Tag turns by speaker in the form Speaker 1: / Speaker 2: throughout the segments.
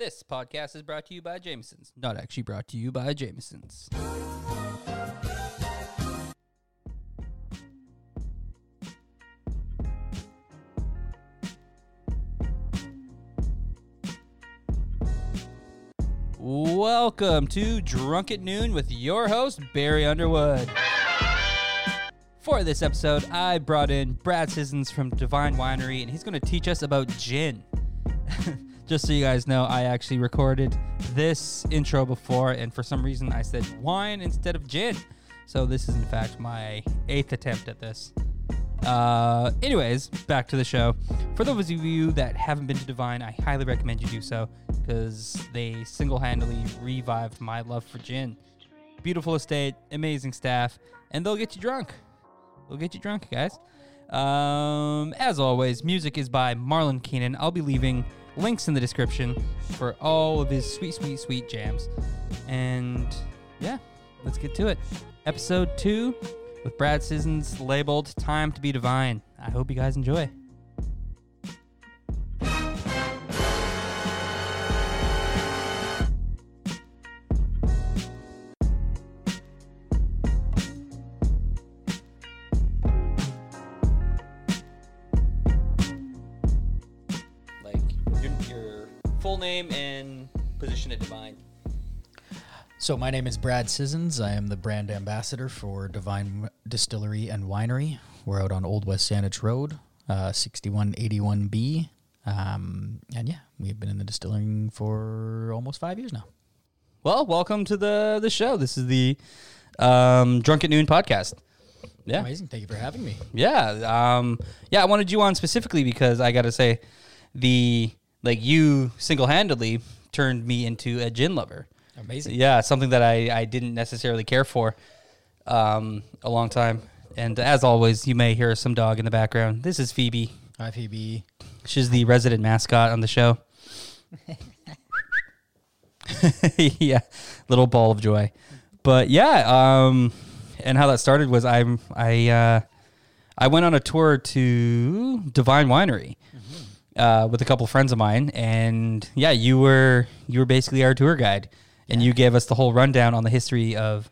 Speaker 1: This podcast is brought to you by Jameson's. Not actually brought to you by Jameson's. Welcome to Drunk at Noon with your host, Barry Underwood. For this episode, I brought in Brad Sissons from Divine Winery, and he's going to teach us about gin. Just so you guys know, I actually recorded this intro before, and for some reason I said wine instead of gin. So this is, in fact, my eighth attempt at this. Uh, anyways, back to the show. For those of you that haven't been to Divine, I highly recommend you do so because they single handedly revived my love for gin. Beautiful estate, amazing staff, and they'll get you drunk. They'll get you drunk, guys. Um, as always, music is by Marlon Keenan. I'll be leaving links in the description for all of his sweet, sweet, sweet jams. And yeah, let's get to it. Episode two with Brad Sissons labeled Time to Be Divine. I hope you guys enjoy.
Speaker 2: So my name is Brad Sissons. I am the brand ambassador for Divine Distillery and Winery. We're out on Old West Saanich Road, uh, 6181B. Um, and yeah, we've been in the distilling for almost five years now.
Speaker 1: Well, welcome to the the show. This is the um, Drunk at Noon podcast. Yeah,
Speaker 2: Amazing. Thank you for having me.
Speaker 1: yeah, um, yeah. I wanted you on specifically because I got to say, the like you single handedly turned me into a gin lover.
Speaker 2: Amazing.
Speaker 1: Yeah, something that I I didn't necessarily care for um, a long time. And as always, you may hear some dog in the background. This is Phoebe.
Speaker 2: Hi, Phoebe.
Speaker 1: She's the resident mascot on the show. yeah, little ball of joy. But yeah, um, and how that started was I'm I uh, I went on a tour to Divine Winery uh, with a couple friends of mine, and yeah, you were you were basically our tour guide, and you gave us the whole rundown on the history of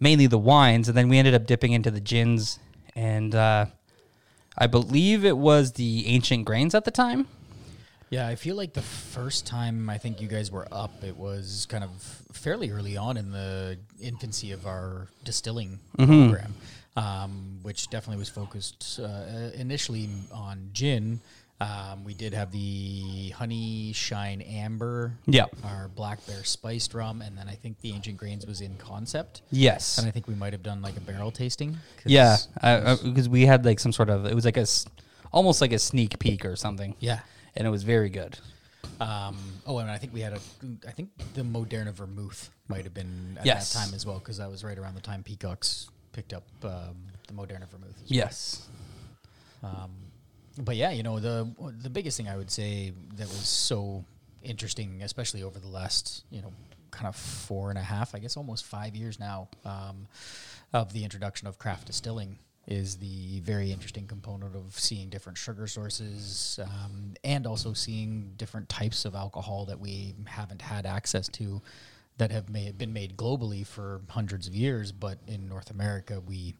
Speaker 1: mainly the wines, and then we ended up dipping into the gins, and uh, I believe it was the ancient grains at the time.
Speaker 2: Yeah, I feel like the first time I think you guys were up, it was kind of fairly early on in the infancy of our distilling program, um, which definitely was focused uh, initially on gin. Um, we did have the honey shine amber,
Speaker 1: Yeah.
Speaker 2: our black bear spiced rum, and then I think the ancient grains was in concept,
Speaker 1: Yes.
Speaker 2: and I think we might have done like a barrel tasting. 'cause-
Speaker 1: Yeah, because we had like some sort of it was like a almost like a sneak peek or something.
Speaker 2: yeah.
Speaker 1: and it was very good.
Speaker 2: Um, oh, and I think we had a, I think the Moderna Vermouth might have been at
Speaker 1: Yes.
Speaker 2: that time as well, because that was right around the time Peacocks picked up um, the Moderna Vermouth. as
Speaker 1: Yes.
Speaker 2: Um, but yeah, you know the the biggest thing I would say that was so interesting, especially over the last you know kind of four and a half, I guess almost five years now, um, of the introduction of craft distilling is the very interesting component of seeing different sugar sources um, and also seeing different types of alcohol that we haven't had access to that have may, been made globally for hundreds of years, but in North America we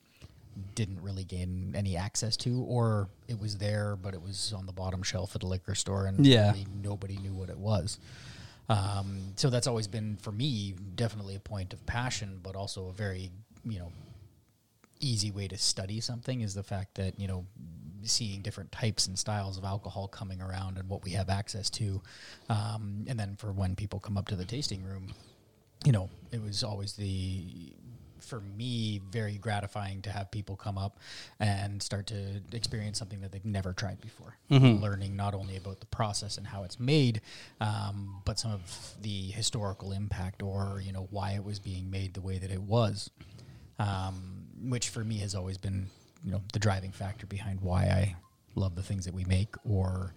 Speaker 2: didn't really gain any access to, or it was there, but it was on the bottom shelf at a liquor store, and
Speaker 1: Yeah.
Speaker 2: really nobody knew what it was. Um, so that's always been for me definitely a point of passion, but also a very you know easy way to study something is the fact that you know seeing different types and styles of alcohol coming around and what we have access to, um, and then for when people come up to the tasting room, you know, it was always the for me very gratifying to have people come up and start to experience something that they've never tried before. Learning not only about the process and how it's made um, but some of the historical impact or you know why it was being made the way that it was um, which for me has always been you know the driving factor behind why i love the things that we make or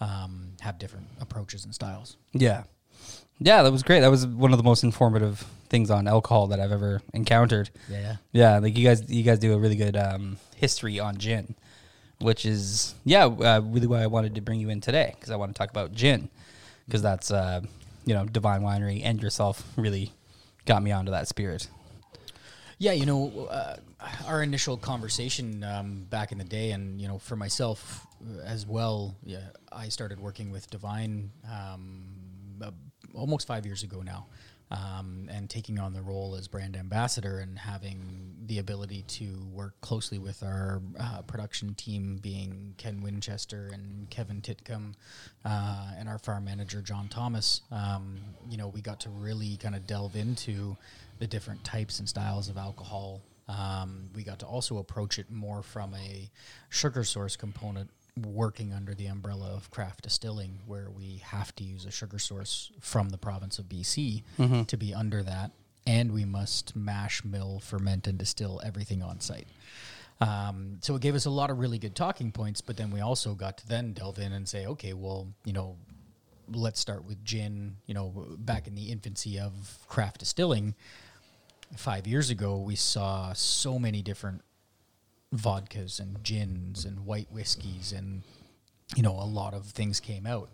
Speaker 2: um, have different approaches and styles.
Speaker 1: Yeah. Yeah, that was great. That was one of the most informative things on alcohol that I've ever encountered.
Speaker 2: yeah yeah
Speaker 1: Yeah, like you guys, you guys do a really good um, history on gin, which is yeah, uh, really why I wanted to bring you in today because I want to talk about gin. because that's uh, you know Divine Winery and yourself really got me onto that spirit.
Speaker 2: Yeah, you know, uh, our initial conversation um, back in the day, and you know, for myself uh, as well, yeah, I started working with Divine um, almost five years ago now, um, and taking on the role as brand ambassador and having the ability to work closely with our uh, production team, being Ken Winchester and Kevin Titcomb, uh, and our farm manager John Thomas. Um, you know, we got to really kind of delve into the different types and styles of alcohol. Um, we got to also approach it more from a sugar source component, working under the umbrella of craft distilling, where we have to use a sugar source from the province of BC to be under that, and we must mash, mill, ferment, and distill everything on site. Um, so it gave us a lot of really good talking points, but then we also got to then delve in and say, okay, well, you know, let's start with gin. You know, back in the infancy of craft distilling, five years ago, we saw so many different vodkas and gins and white whiskeys and you know a lot of things came out.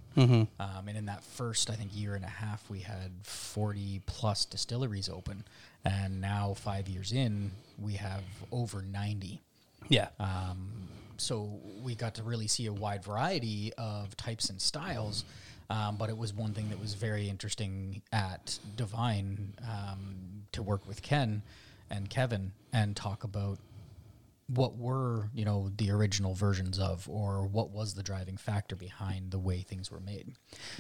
Speaker 2: Um, and in that first i think year and a half we had 40 plus distilleries open. And now five years in we have over 90
Speaker 1: Yeah,
Speaker 2: um, so we got to really see a wide variety of types and styles. Um, but it was one thing that was very interesting at Divine um, to work with Ken and Kevin and talk about what were you know the original versions of or what was the driving factor behind the way things were made?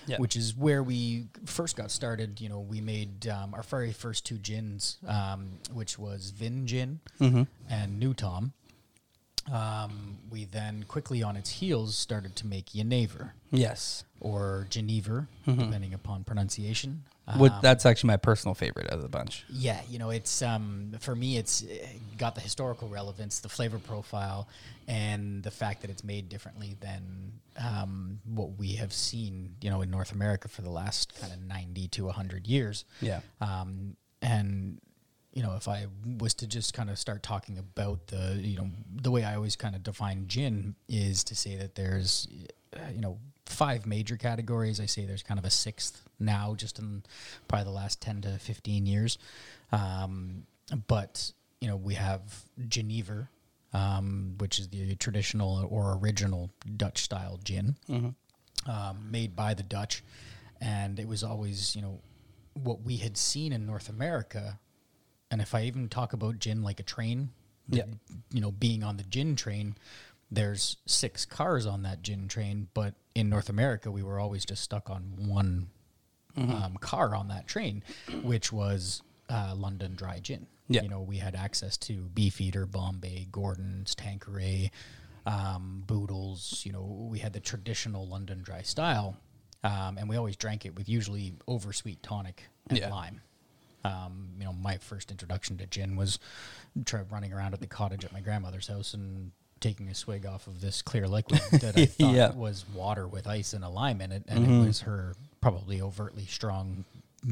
Speaker 1: Yeah.
Speaker 2: which is where we first got started you know we made um, our very first two gins um, which was vin gin and new tom um, we then quickly on its heels started to make Yenaver
Speaker 1: yes.
Speaker 2: or Genever, depending upon pronunciation.
Speaker 1: What,
Speaker 2: Um,
Speaker 1: that's actually my personal favorite of the bunch.
Speaker 2: yeah, you know, it's um, for me, it's got the historical relevance, the flavor profile, and the fact that it's made differently than um, what we have seen, you know, in North America for the last kind of ninety to hundred years.
Speaker 1: Yeah.
Speaker 2: Um, and you know, if I was to just kind of start talking about the, you know, the way I always kind of define gin is to say that there's, you know, five major categories. I say there's kind of a sixth now, just in probably the last ten to fifteen years. Um, but you know, we have Genever, um, which is the traditional or original Dutch style gin um, made by the Dutch, and it was always you know what we had seen in North America. And if I even talk about gin like a train,
Speaker 1: Yeah.
Speaker 2: you know, being on the gin train, there's six cars on that gin train, but in North America, we were always just stuck on one um, car on that train, which was uh, London Dry Gin.
Speaker 1: Yeah.
Speaker 2: You know, we had access to Beefeater, Bombay, Gordon's, Tanqueray, um, Boodles. You know, we had the traditional London Dry style, um, and we always drank it with usually oversweet tonic and
Speaker 1: Yeah.
Speaker 2: lime. Um, you know, my first introduction to gin was try running around at the cottage at my grandmother's house and taking a swig off of this clear liquid that I thought
Speaker 1: Yeah.
Speaker 2: was water with ice and a lime in it, and it was her probably overtly strong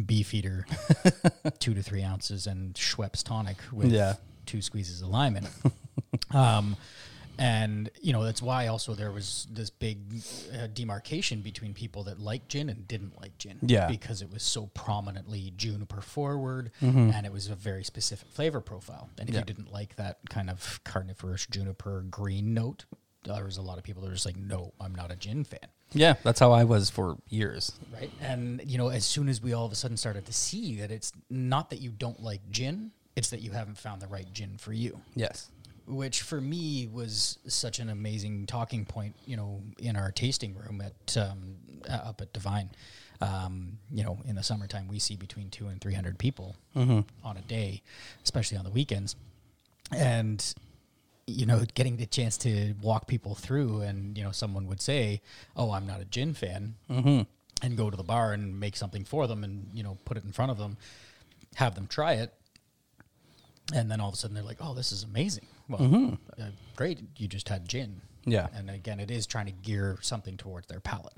Speaker 2: beefeater, two to three ounces, and Schweppes tonic with
Speaker 1: Yeah.
Speaker 2: two squeezes of lime in it. um, and you know that's why also there was this big uh, demarcation between people that liked gin and didn't like gin.
Speaker 1: Yeah.
Speaker 2: because it was so prominently juniper forward,
Speaker 1: Mm-hmm.
Speaker 2: and it was a very specific flavor profile. And if
Speaker 1: Yeah.
Speaker 2: you didn't like that kind of coniferous juniper green note, there was a lot of people that were just like, "No, I'm not a gin fan."
Speaker 1: Yeah, that's how I was for years.
Speaker 2: right? And you know, as soon as we all of a sudden started to see that it's not that you don't like gin, it's that you haven't found the right gin for you.
Speaker 1: Yes.
Speaker 2: Which for me was such an amazing talking point, you know, in our tasting room at um, uh, up at Divine. Um, you know, in the summertime, we see between two and three hundred people on a day, especially on the weekends, and you know, getting the chance to walk people through, and you know, someone would say, "Oh, I'm not a gin fan," and go to the bar and make something for them, and you know, put it in front of them, have them try it, and then all of a sudden they're like, "Oh, this is amazing!" Well, uh, great, you just had gin.
Speaker 1: Yeah.
Speaker 2: and again, it is trying to gear something towards their palate.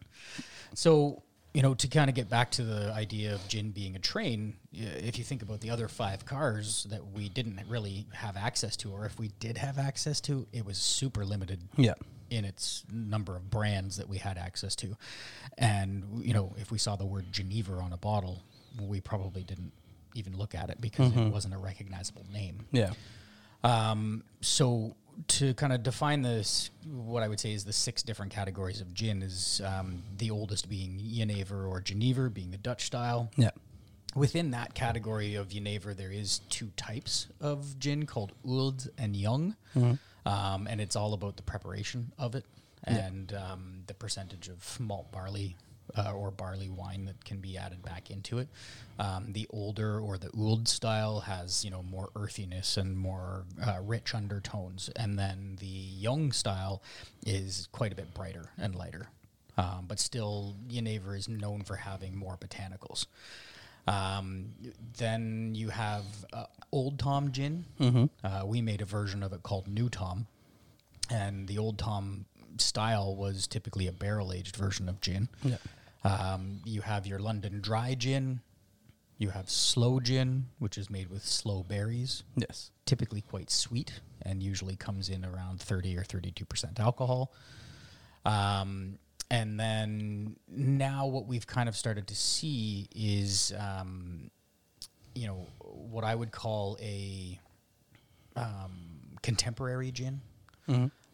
Speaker 2: So, you know, to kind of get back to the idea of gin being a train, if you think about the other five cars that we didn't really have access to, or if we did have access to, it was super limited
Speaker 1: Yeah.
Speaker 2: in its number of brands that we had access to. And, you know, if we saw the word Geneva on a bottle, we probably didn't even look at it because
Speaker 1: Mm-hmm.
Speaker 2: it wasn't a recognizable name.
Speaker 1: Yeah.
Speaker 2: Um, so to kind of define this, what I would say is the six different categories of gin is um, the oldest being Jenever or Geneva, being the Dutch style.
Speaker 1: Yeah.
Speaker 2: Within that category of Jenever, there is two types of gin called Oud and Young, um, and it's all about the preparation of it and um, the percentage of malt barley uh, or barley wine that can be added back into it. Um, the older or the Oud style has you know more earthiness and more uh, rich undertones, and then the Young style is quite a bit brighter and lighter. Um, but still, Yenever is known for having more botanicals. Um, then you have uh, Old Tom gin. Uh, we made a version of it called New Tom, and the Old Tom style was typically a barrel aged version of gin.
Speaker 1: Yeah.
Speaker 2: Um, you have your London Dry gin. You have Sloe gin, which is made with sloe berries,
Speaker 1: Yes.
Speaker 2: typically quite sweet, and usually comes in around thirty or thirty-two percent alcohol. Um, and then now what we've kind of started to see is, um, you know, what I would call a um, contemporary gin,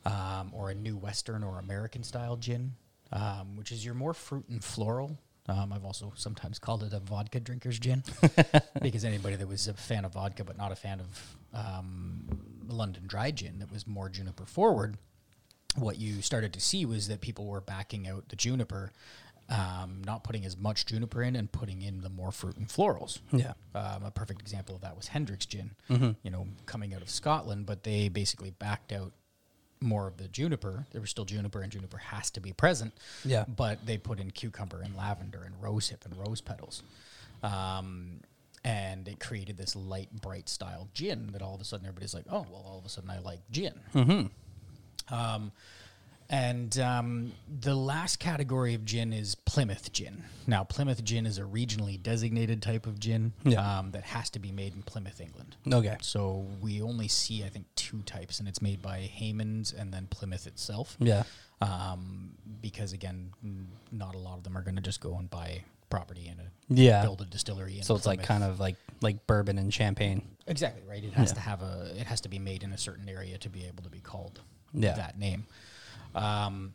Speaker 2: um, or a new Western or American style gin, um, which is your more fruit and floral. Um, I've also sometimes called it a vodka drinker's gin because anybody that was a fan of vodka but not a fan of um, London dry gin that was more juniper forward, what you started to see was that people were backing out the juniper, um, not putting as much juniper in and putting in the more fruit and florals.
Speaker 1: Yeah.
Speaker 2: Um, a perfect example of that was Hendrick's gin, you know, coming out of Scotland, but they basically backed out more of the juniper. There was still juniper, and juniper has to be present.
Speaker 1: Yeah.
Speaker 2: But they put in cucumber and lavender and rosehip and rose petals. Um, and it created this light, bright style gin that all of a sudden everybody's like, oh, well, all of a sudden I like gin. Um, and um, the last category of gin is Plymouth gin. Now, Plymouth gin is a regionally designated type of gin
Speaker 1: Yeah.
Speaker 2: um, that has to be made in Plymouth, England.
Speaker 1: Okay.
Speaker 2: So we only see, I think, two types, and it's made by Hayman's and then Plymouth itself.
Speaker 1: Yeah.
Speaker 2: Um, because again, not a lot of them are going to just go and buy property and a,
Speaker 1: Yeah.
Speaker 2: build a distillery. In
Speaker 1: So it's like kind of like like bourbon and champagne.
Speaker 2: Exactly right. It has
Speaker 1: Yeah.
Speaker 2: to have a. It has to be made in a certain area to be able to be called
Speaker 1: Yeah.
Speaker 2: that name. Um,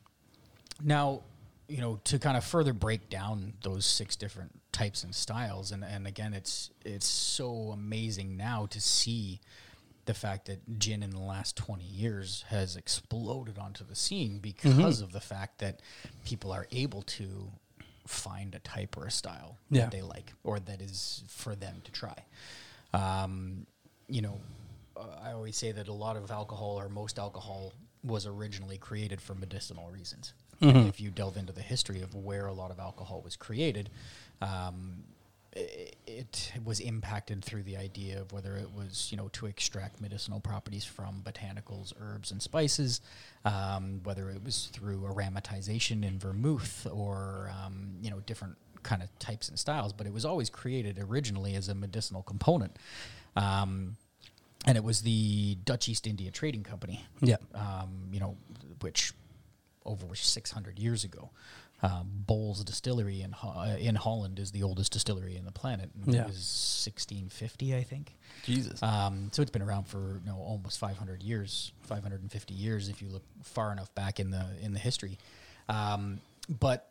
Speaker 2: now, you know, to kind of further break down those six different types and styles, and and again, it's it's so amazing now to see the fact that gin in the last 20 years has exploded onto the scene because of the fact that people are able to find a type or a style
Speaker 1: Yeah.
Speaker 2: that they like or that is for them to try. Um, you know, uh, I always say that a lot of alcohol or most alcohol was originally created for medicinal reasons. And if you delve into the history of where a lot of alcohol was created, um, i- it was impacted through the idea of whether it was you know to extract medicinal properties from botanicals, herbs, and spices, um, whether it was through aromatization in vermouth or um, you know different kind of types and styles. But it was always created originally as a medicinal component, um, and it was the Dutch East India Trading Company
Speaker 1: Yeah.
Speaker 2: um, you know, which over 600 years ago. Um, Bols Distillery in Ho- uh, in Holland is the oldest distillery in the planet.
Speaker 1: Yeah.
Speaker 2: It was 1650, I think.
Speaker 1: Jesus.
Speaker 2: Um, so it's been around for you know almost 500 years, 550 years if you look far enough back in the in the history. Um, but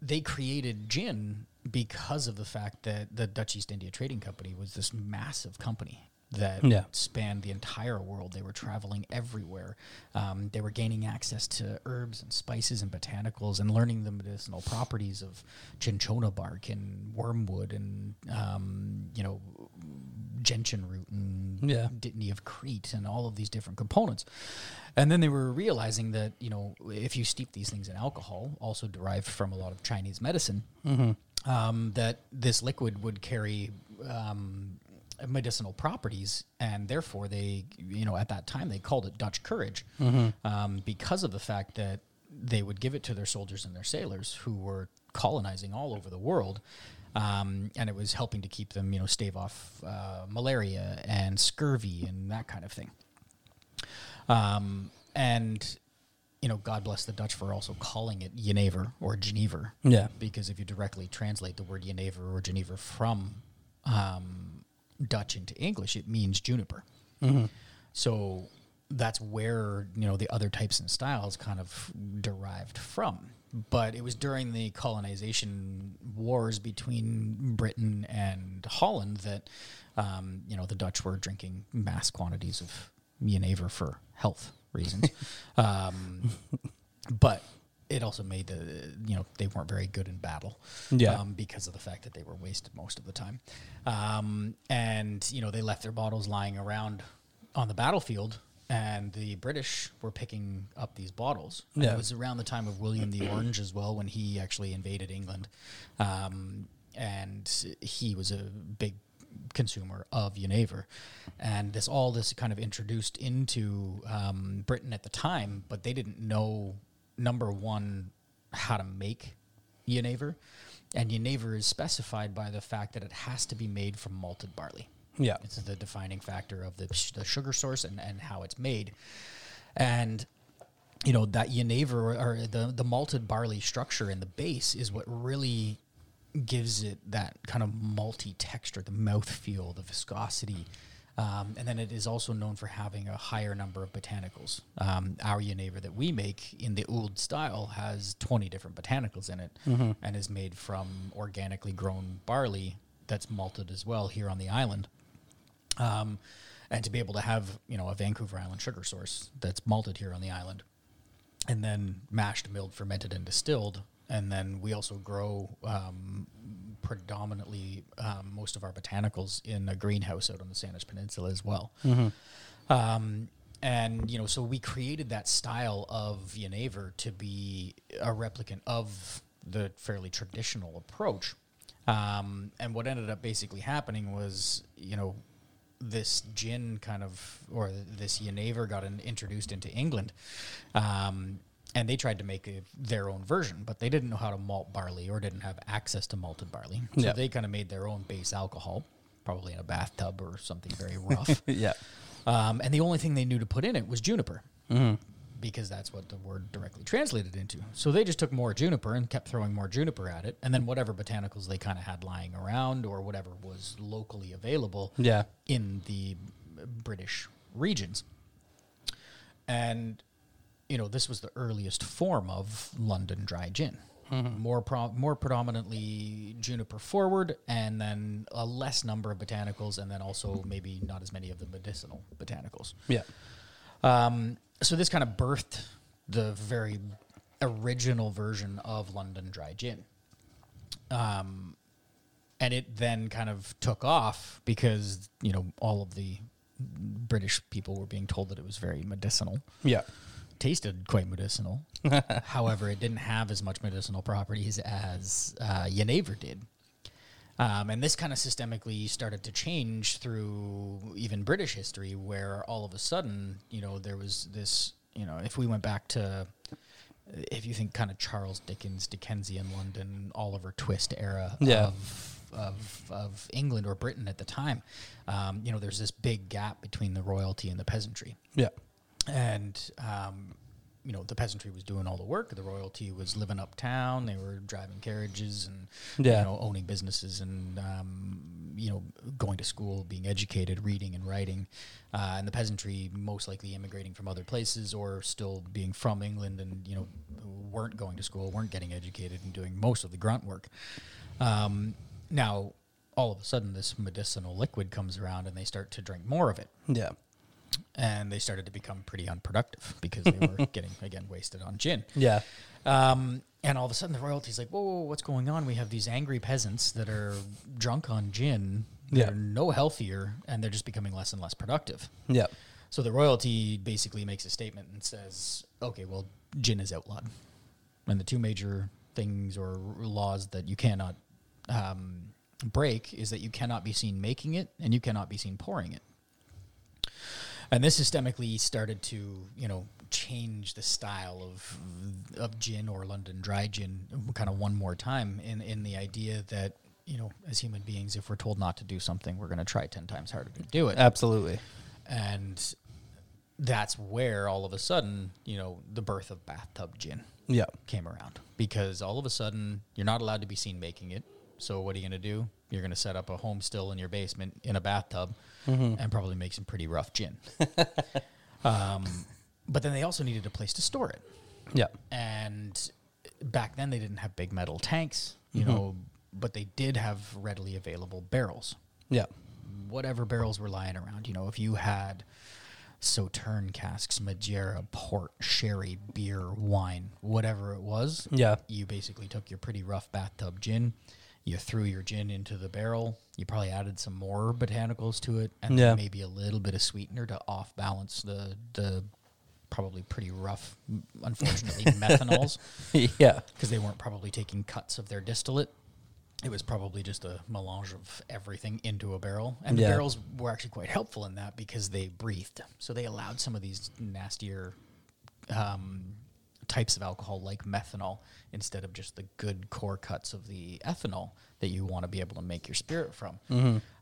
Speaker 2: they created gin because of the fact that the Dutch East India Trading Company was this massive company that
Speaker 1: Yeah.
Speaker 2: spanned the entire world. They were traveling everywhere. Um, they were gaining access to herbs and spices and botanicals and learning the medicinal properties of cinchona bark and wormwood and um, you know gentian root and
Speaker 1: Yeah.
Speaker 2: Dittany of Crete and all of these different components. And then they were realizing that, you know, if you steep these things in alcohol, also derived from a lot of Chinese medicine, um, that this liquid would carry um, medicinal properties. And therefore, they, you know, at that time, they called it Dutch courage um, because of the fact that they would give it to their soldiers and their sailors who were colonizing all over the world. Um, and it was helping to keep them, you know, stave off uh, malaria and scurvy and that kind of thing. Um, and you know, God bless the Dutch for also calling it Jenever or Geneva.
Speaker 1: Yeah.
Speaker 2: Because if you directly translate the word Jenever or Geneva from um, Dutch into English, it means juniper. So that's where you know the other types and styles kind of derived from. But it was during the colonization wars between Britain and Holland that um, you know the Dutch were drinking mass quantities of Jenever for health reasons. um, but it also made the you know they weren't very good in battle
Speaker 1: Yeah.
Speaker 2: um, because of the fact that they were wasted most of the time um, and you know they left their bottles lying around on the battlefield and the british were picking up these bottles
Speaker 1: Yeah.
Speaker 2: it was around the time of william the orange as well when he actually invaded england um, and he was a big consumer of Genever. And this all this kind of introduced into um, Britain at the time, but they didn't know number one how to make Genever, and Genever is specified by the fact that it has to be made from malted barley.
Speaker 1: Yeah.
Speaker 2: It's the defining factor of the, sh- the sugar source and, and how it's made. And you know that Genever or the the malted barley structure in the base is what really gives it that kind of malty texture, the mouth feel, the viscosity. Um, and then it is also known for having a higher number of botanicals. Um, our Genever that we make in the old style has 20 different botanicals in it and is made from organically grown barley that's malted as well here on the island um, and to be able to have you know a Vancouver Island sugar source that's malted here on the island, and then mashed, milled, fermented, and distilled, and then we also grow um, predominantly um, most of our botanicals in a greenhouse out on the Saanich Peninsula as well. Um, and you know, so we created that style of Yenever to be a replicant of the fairly traditional approach. Um, and what ended up basically happening was, you know, this gin kind of, or this Yenever got in, introduced into England. Um, and they tried to make a, their own version, but they didn't know how to malt barley or didn't have access to malted barley. So
Speaker 1: Yeah.
Speaker 2: they kind of made their own base alcohol, probably in a bathtub or something very rough.
Speaker 1: yeah.
Speaker 2: Um, and the only thing they knew to put in it was juniper, because that's what the word directly translated into. So they just took more juniper and kept throwing more juniper at it, and then whatever botanicals they kind of had lying around or whatever was locally available
Speaker 1: Yeah.
Speaker 2: in the British regions. And you know, this was the earliest form of London dry gin. More pro- more predominantly juniper forward, and then a less number of botanicals, and then also maybe not as many of the medicinal botanicals.
Speaker 1: Yeah.
Speaker 2: Um, so this kind of birthed the very original version of London Dry Gin. Um, and it then kind of took off because you know all of the British people were being told that it was very medicinal.
Speaker 1: Yeah.
Speaker 2: Tasted quite medicinal. However, it didn't have as much medicinal properties as uh, Genever did. Um, and this kind of systemically started to change through even British history, where all of a sudden, you know, there was this, you know, if we went back to, if you think kind of Charles Dickens, Dickensian London, Oliver Twist era
Speaker 1: Yeah.
Speaker 2: of, of, of England or Britain at the time, um, you know, there's this big gap between the royalty and the peasantry
Speaker 1: Yeah.
Speaker 2: And um, you know the peasantry was doing all the work. The royalty was living uptown. They were driving carriages and
Speaker 1: Yeah.
Speaker 2: you know owning businesses and um, you know going to school, being educated, reading and writing. Uh, and the peasantry most likely immigrating from other places or still being from England and you know weren't going to school, weren't getting educated, and doing most of the grunt work. Um, now all of a sudden this medicinal liquid comes around and they start to drink more of it
Speaker 1: Yeah.
Speaker 2: And they started to become pretty unproductive because they were getting again wasted on gin.
Speaker 1: Yeah.
Speaker 2: Um, and all of a sudden, the royalty's like, whoa, whoa, what's going on? We have these angry peasants that are drunk on gin. They're
Speaker 1: Yeah.
Speaker 2: no healthier, and they're just becoming less and less productive.
Speaker 1: Yeah.
Speaker 2: So the royalty basically makes a statement and says, okay, well, gin is outlawed. And the two major things or laws that you cannot um, break is that you cannot be seen making it and you cannot be seen pouring it. And this systemically started to, you know, change the style of of gin or London dry gin kind of one more time in in the idea that you know, as human beings, if we're told not to do something, we're going to try ten times harder to do it
Speaker 1: Absolutely.
Speaker 2: and that's where all of a sudden, you know, the birth of bathtub gin
Speaker 1: Yeah.
Speaker 2: came around because all of a sudden you're not allowed to be seen making it. So what are you going to do? You're going to set up a home still in your basement in a bathtub and probably make some pretty rough gin. um, but then they also needed a place to store it.
Speaker 1: Yeah.
Speaker 2: And back then they didn't have big metal tanks, you know, but they did have readily available barrels.
Speaker 1: Yeah.
Speaker 2: Whatever barrels were lying around, you know, if you had Sauterne casks, Madeira, port, sherry, beer, wine, whatever it was,
Speaker 1: Yeah.
Speaker 2: you basically took your pretty rough bathtub gin, you threw your gin into the barrel, you probably added some more botanicals to it, and
Speaker 1: Yeah.
Speaker 2: maybe a little bit of sweetener to off balance the the probably pretty rough, unfortunately, methanols
Speaker 1: yeah.
Speaker 2: because they weren't probably taking cuts of their distillate. It was probably just a melange of everything into a barrel. And the barrels were actually quite helpful in that because they breathed. So they allowed some of these nastier um, types of alcohol, like methanol, instead of just the good core cuts of the ethanol that you want to be able to make your spirit from.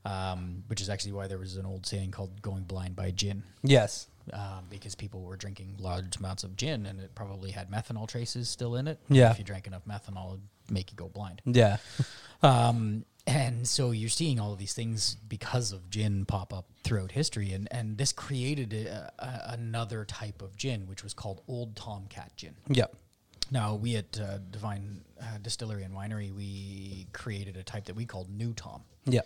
Speaker 2: Um, which is actually why there was an old saying called going blind by gin
Speaker 1: Yes.
Speaker 2: um, because people were drinking large amounts of gin and it probably had methanol traces still in it.
Speaker 1: Yeah.
Speaker 2: If you drank enough methanol, it'd make you go blind.
Speaker 1: Yeah.
Speaker 2: Um, and so you're seeing all of these things because of gin pop up throughout history. And, and this created a, a, another type of gin, which was called Old Tomcat gin.
Speaker 1: Yep.
Speaker 2: Now, we at uh, Divine uh, Distillery and Winery, we created a type that we called New Tom.
Speaker 1: Yeah.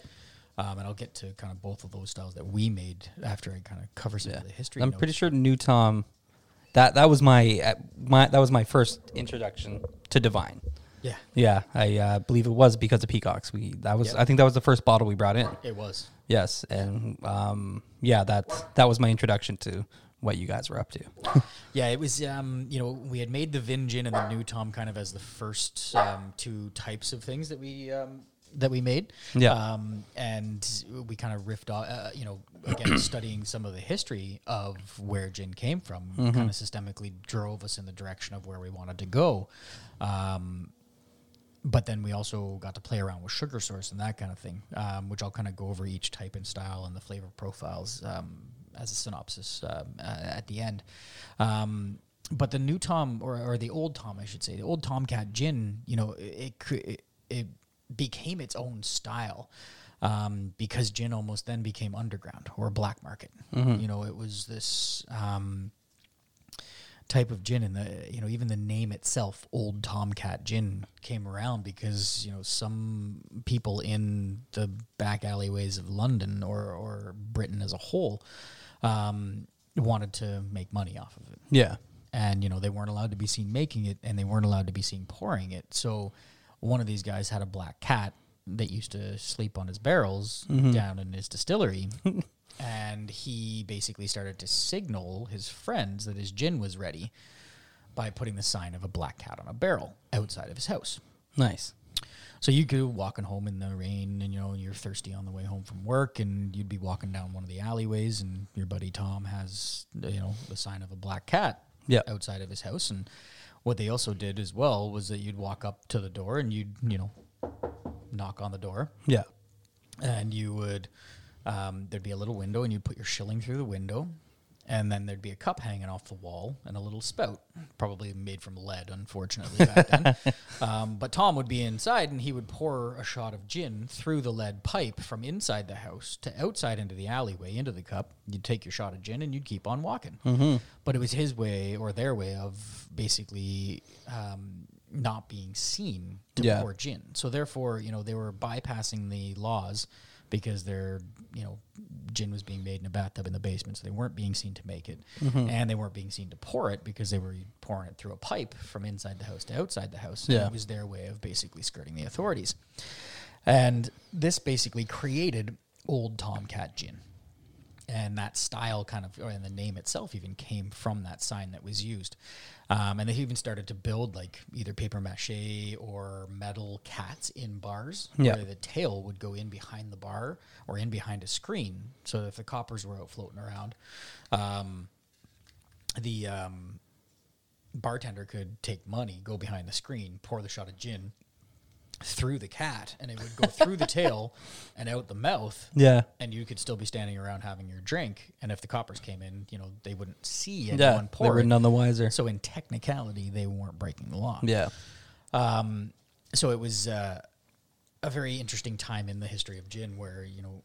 Speaker 2: Um, and I'll get to kind of both of those styles that we made after I kind of cover some
Speaker 1: Yeah.
Speaker 2: of the history.
Speaker 1: I'm
Speaker 2: notes.
Speaker 1: pretty sure New Tom. That that was my uh, my that was my first introduction to Divine.
Speaker 2: Yeah,
Speaker 1: Yeah, I uh, believe it was because of Peacocks. We that was. I think that was the first bottle we brought in.
Speaker 2: it was.
Speaker 1: Yes, and um, yeah, that that was my introduction to what you guys were up to.
Speaker 2: Yeah, it was. Um, you know, we had made the Vin Gin and the New Tom kind of as the first um, two types of things that we um, that we made.
Speaker 1: Yeah.
Speaker 2: Um, and we kind of riffed off. Uh, you know, again, studying some of the history of where gin came from, kind of systemically drove us in the direction of where we wanted to go. Um, but then we also got to play around with sugar source and that kind of thing, um, which I'll kind of go over each type and style and the flavor profiles um, as a synopsis um, uh, at the end. Um, but the new Tom, or, or the old Tom, I should say, the old Tomcat gin, you know, it it, it became its own style. Um, because gin almost then became underground or black market. You know, it was this um, type of gin and the you know even the name itself old tomcat gin came around because you know some people in the back alleyways of london or or britain as a whole um, wanted to make money off of it.
Speaker 1: Yeah,
Speaker 2: and you know they weren't allowed to be seen making it and they weren't allowed to be seen pouring it. So one of these guys had a black cat that used to sleep on his barrels down in his distillery and he basically started to signal his friends that his gin was ready by putting the sign of a black cat on a barrel outside of his house
Speaker 1: nice.
Speaker 2: so you could walking home in the rain, and you know you're thirsty on the way home from work, and you'd be walking down one of the alleyways, and your buddy Tom has you know the sign of a black cat
Speaker 1: Yeah.
Speaker 2: outside of his house. And what they also did as well was that you'd walk up to the door, and you'd you know knock on the door,
Speaker 1: Yeah,
Speaker 2: and you would um, there'd be a little window, and you'd put your shilling through the window. And then there'd be a cup hanging off the wall and a little spout, probably made from lead, unfortunately, back then. Um, but Tom would be inside and he would pour a shot of gin through the lead pipe from inside the house to outside into the alleyway, into the cup. You'd take your shot of gin and you'd keep on walking. But it was his way or their way of basically um, not being seen to
Speaker 1: Yeah.
Speaker 2: pour gin. So therefore, you know, they were bypassing the laws because their, you know, gin was being made in a bathtub in the basement, so they weren't being seen to make it, mm-hmm. and they weren't being seen to pour it because they were pouring it through a pipe from inside the house to outside the house.
Speaker 1: Yeah.
Speaker 2: it was their way of basically skirting the authorities, and this basically created Old Tomcat Gin and that style kind of, or and the name itself even came from that sign that was used. Um, and they even started to build like either paper mache or metal cats in bars,
Speaker 1: Yeah.
Speaker 2: where the tail would go in behind the bar or in behind a screen. So if the coppers were out floating around, um, the um, bartender could take money, go behind the screen, pour the shot of gin, through the cat, and it would go through the tail and out the mouth,
Speaker 1: Yeah.
Speaker 2: and you could still be standing around having your drink. And if the coppers came in, you know, they wouldn't see anyone
Speaker 1: Yeah. They were
Speaker 2: it.
Speaker 1: none the wiser.
Speaker 2: So in technicality, they weren't breaking the law.
Speaker 1: Yeah.
Speaker 2: Um, so it was uh, a very interesting time in the history of gin where, you know,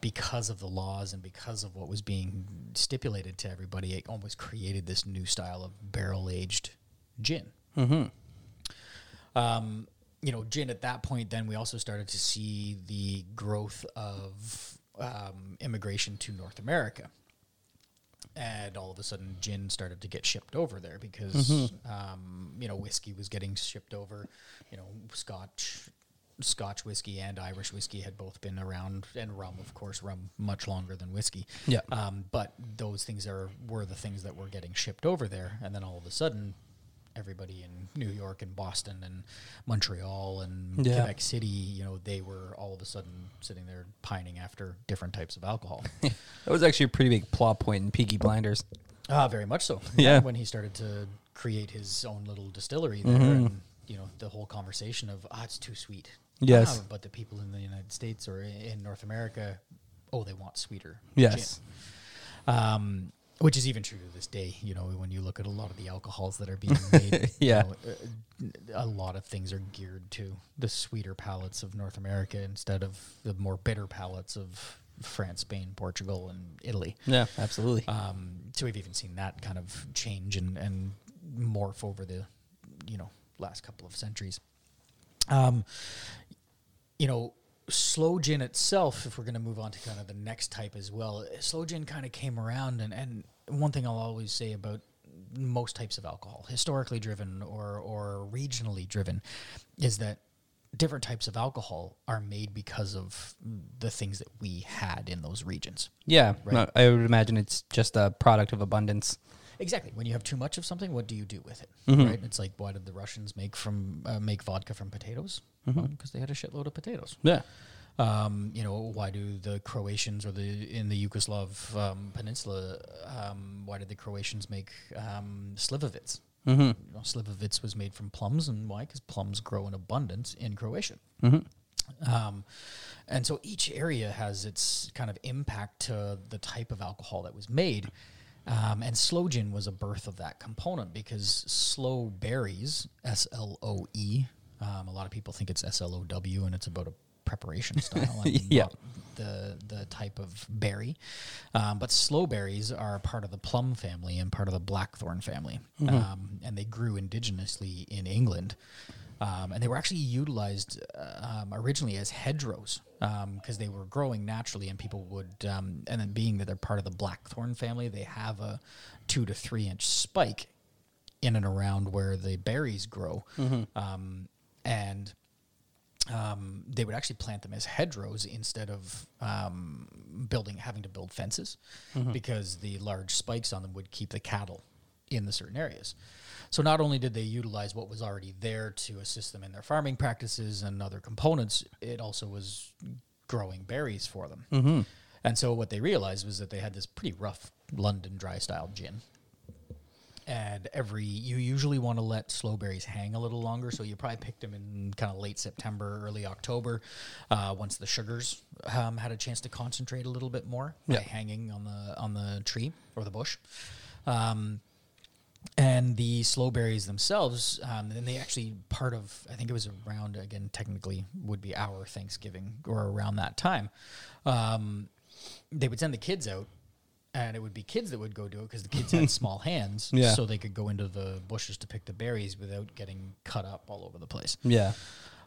Speaker 2: because of the laws and because of what was being stipulated to everybody, it almost created this new style of barrel aged gin. Mm-hmm. Um, you know, gin at that point, then we also started to see the growth of um, immigration to North America. And all of a sudden gin started to get shipped over there because um, you know whiskey was getting shipped over. You know scotch scotch whiskey and irish whiskey had both been around and rum of course rum much longer than whiskey.
Speaker 1: Yeah.
Speaker 2: um, but those things are were the things that were getting shipped over there. And then all of a sudden everybody in New York and Boston and Montreal and
Speaker 1: Yeah.
Speaker 2: Quebec City, you know, they were all of a sudden sitting there pining after different types of alcohol.
Speaker 1: That was actually a pretty big plot point in Peaky Blinders.
Speaker 2: Ah, very much so.
Speaker 1: Yeah.
Speaker 2: When he started to create his own little distillery there,
Speaker 1: Mm-hmm.
Speaker 2: and you know the whole conversation of ah, it's too sweet.
Speaker 1: Yes.
Speaker 2: Ah, but the people in the United States or in North America, oh, they want sweeter.
Speaker 1: Yes.
Speaker 2: Um, which is even true to this day. You know, when you look at a lot of the alcohols that are being made, you
Speaker 1: Yeah.
Speaker 2: know, uh, a lot of things are geared to the sweeter palates of North America instead of the more bitter palates of France, Spain, Portugal, and Italy.
Speaker 1: Yeah, absolutely.
Speaker 2: Um, so we've even seen that kind of change and, and morph over the, you know, last couple of centuries. Um, you know, sloe gin itself, if we're going to move on to kind of the next type as well, sloe gin kind of came around. And, and one thing I'll always say about most types of alcohol, historically driven or, or regionally driven, is that different types of alcohol are made because of the things that we had in those regions.
Speaker 1: yeah,
Speaker 2: right.
Speaker 1: no, I would imagine it's just a product of abundance.
Speaker 2: Exactly. When you have too much of something, what do you do with it?
Speaker 1: Mm-hmm.
Speaker 2: Right? It's like why did the Russians make from uh, make vodka from potatoes? Because they had a shitload of potatoes.
Speaker 1: Yeah.
Speaker 2: Um, you know, why do the Croatians or the in the Yugoslav um, peninsula? Um, why did the Croatians make um, slivovitz?
Speaker 1: Mm-hmm.
Speaker 2: You know, slivovitz was made from plums, and why? Because plums grow in abundance in Croatia.
Speaker 1: Mm-hmm.
Speaker 2: Um, and so each area has its kind of impact to the type of alcohol that was made. Um, and sloe gin was a birth of that component because sloe berries, S L O E, um, a lot of people think it's S L O W and it's about a preparation style. and
Speaker 1: Yeah.
Speaker 2: The, the type of berry. Um, but sloe berries are part of the plum family and part of the blackthorn family. Um, and they grew indigenously in England. Um, and they were actually utilized uh, um, originally as hedgerows because they were growing naturally, and people would, um, and then being that they're part of the blackthorn family, they have a two to three inch spike in and around where the berries grow, um, and um, they would actually plant them as hedgerows instead of um, building having to build fences because the large spikes on them would keep the cattle in the certain areas. So not only did they utilize what was already there to assist them in their farming practices and other components, it also was growing berries for them. And so what they realized was that they had this pretty rough London dry style gin. And every you usually want to let sloe berries hang a little longer. So you probably picked them in kind of late september early october uh, once the sugars um, had a chance to concentrate a little bit more by hanging on the on the tree or the bush. Um, and the sloe berries themselves um, and they actually part of i think it was around again technically would be our thanksgiving or around that time um, they would send the kids out and it would be kids that would go do it because the kids had small hands
Speaker 1: Yeah.
Speaker 2: so they could go into the bushes to pick the berries without getting cut up all over the place
Speaker 1: Yeah.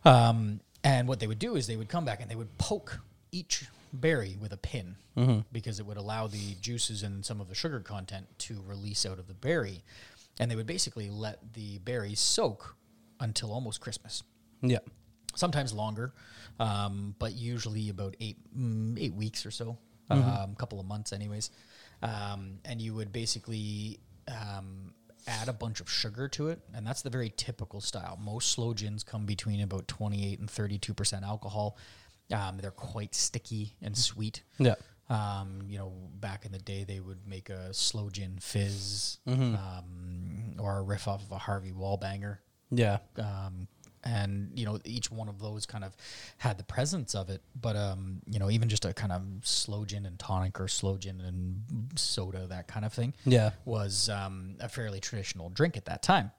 Speaker 2: um, and what they would do is they would come back and they would poke each berry with a pin because it would allow the juices and some of the sugar content to release out of the berry. And they would basically let the berries soak until almost Christmas.
Speaker 1: Yeah.
Speaker 2: Sometimes longer, um, but usually about eight mm, eight weeks or so, a um, couple of months, anyways. Um, and you would basically um, add a bunch of sugar to it, and that's the very typical style. Most sloe gins come between about twenty eight and thirty two percent alcohol. Um, they're quite sticky and sweet.
Speaker 1: Yeah.
Speaker 2: Um, you know, back in the day, they would make a sloe gin fizz
Speaker 1: Mm-hmm.
Speaker 2: um, or a riff off of a Harvey Wallbanger
Speaker 1: Yeah.
Speaker 2: um, and you know each one of those kind of had the presence of it. But um, you know, even just a kind of sloe gin and tonic or sloe gin and soda, that kind of thing,
Speaker 1: Yeah.
Speaker 2: was um, a fairly traditional drink at that time.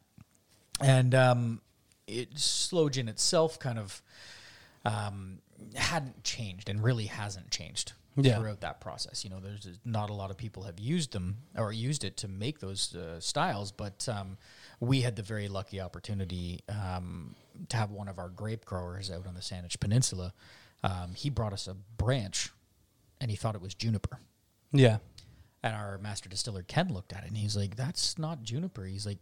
Speaker 2: And um, it sloe gin itself kind of um, hadn't changed and really hasn't changed
Speaker 1: Yeah.
Speaker 2: throughout that process. You know, there's not a lot of people have used them or used it to make those uh, styles, but um, we had the very lucky opportunity um, to have one of our grape growers out on the Saanich Peninsula. Um, he brought us a branch, and he thought it was juniper.
Speaker 1: Yeah.
Speaker 2: And our master distiller Ken looked at it and he's like, "That's not juniper." He's like,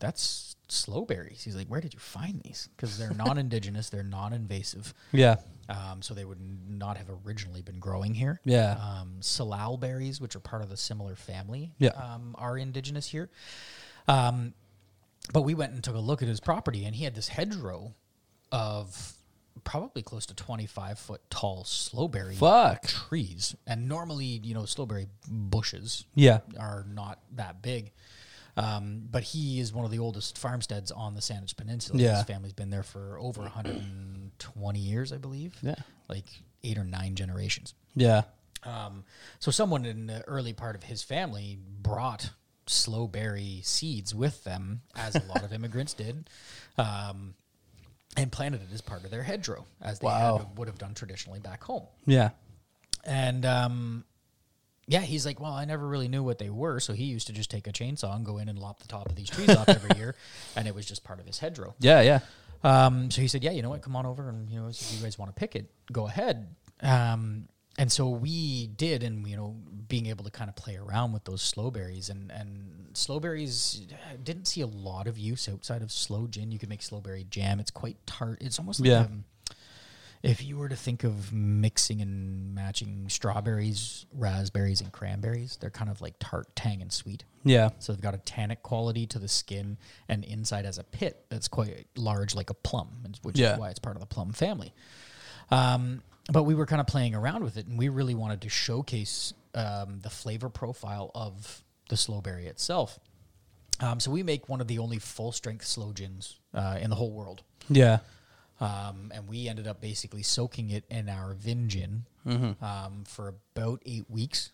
Speaker 2: "That's sloeberries." He's like, "Where did you find these?" Because they're non-indigenous, they're non-invasive,
Speaker 1: Yeah.
Speaker 2: um, so they would not have originally been growing here.
Speaker 1: Yeah.
Speaker 2: Um, salal berries, which are part of the similar family,
Speaker 1: Yeah.
Speaker 2: um, are indigenous here. Um, but we went and took a look at his property, and he had this hedgerow of probably close to 25 foot tall sloeberry
Speaker 1: Fuck.
Speaker 2: trees. And normally, you know, sloeberry bushes
Speaker 1: Yeah.
Speaker 2: are not that big. Um, but he is one of the oldest farmsteads on the Saanich Peninsula.
Speaker 1: Yeah.
Speaker 2: His family's been there for over 120 years, I believe.
Speaker 1: Yeah.
Speaker 2: Like eight or nine generations.
Speaker 1: Yeah.
Speaker 2: Um, so someone in the early part of his family brought sloeberry seeds with them, as a lot of immigrants did, um, and planted it as part of their hedgerow, as they
Speaker 1: Wow.
Speaker 2: had, would have done traditionally back home.
Speaker 1: Yeah.
Speaker 2: And um, yeah, he's like, well, I never really knew what they were, so he used to just take a chainsaw and go in and lop the top of these trees off every year, and it was just part of his hedgerow.
Speaker 1: Yeah. Yeah.
Speaker 2: Um, so he said, "Yeah, you know what? Come on over, and you know, if you guys want to pick it, go ahead." Um, and so we did, and you know, being able to kind of play around with those sloe berries, and and sloe berries didn't see a lot of use outside of sloe gin. You could make sloe berry jam. It's quite tart. It's almost like
Speaker 1: Yeah.
Speaker 2: um, if you were to think of mixing and matching strawberries, raspberries, and cranberries, they're kind of like tart, tang, and sweet.
Speaker 1: Yeah.
Speaker 2: So they've got a tannic quality to the skin, and inside has a pit that's quite large, like a plum, which
Speaker 1: Yeah.
Speaker 2: is why it's part of the plum family. Um, but we were kind of playing around with it, and we really wanted to showcase um, the flavor profile of the sloeberry itself. Um, so we make one of the only full strength sloe gins uh, in the whole world.
Speaker 1: Yeah.
Speaker 2: Um, and we ended up basically soaking it in our vin gin
Speaker 1: Mm-hmm.
Speaker 2: um, for about eight weeks,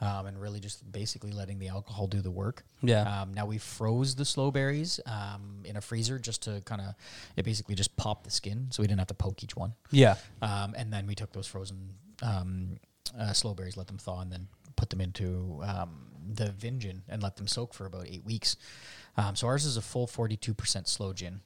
Speaker 2: um, and really just basically letting the alcohol do the work.
Speaker 1: Yeah.
Speaker 2: Um, now we froze the sloe berries um, in a freezer just to kind of it basically just popped the skin, so we didn't have to poke each one.
Speaker 1: Yeah.
Speaker 2: Um, and then we took those frozen um, uh, sloe berries, let them thaw, and then put them into um, the vin gin and let them soak for about eight weeks. Um, so ours is a full forty-two percent sloe gin.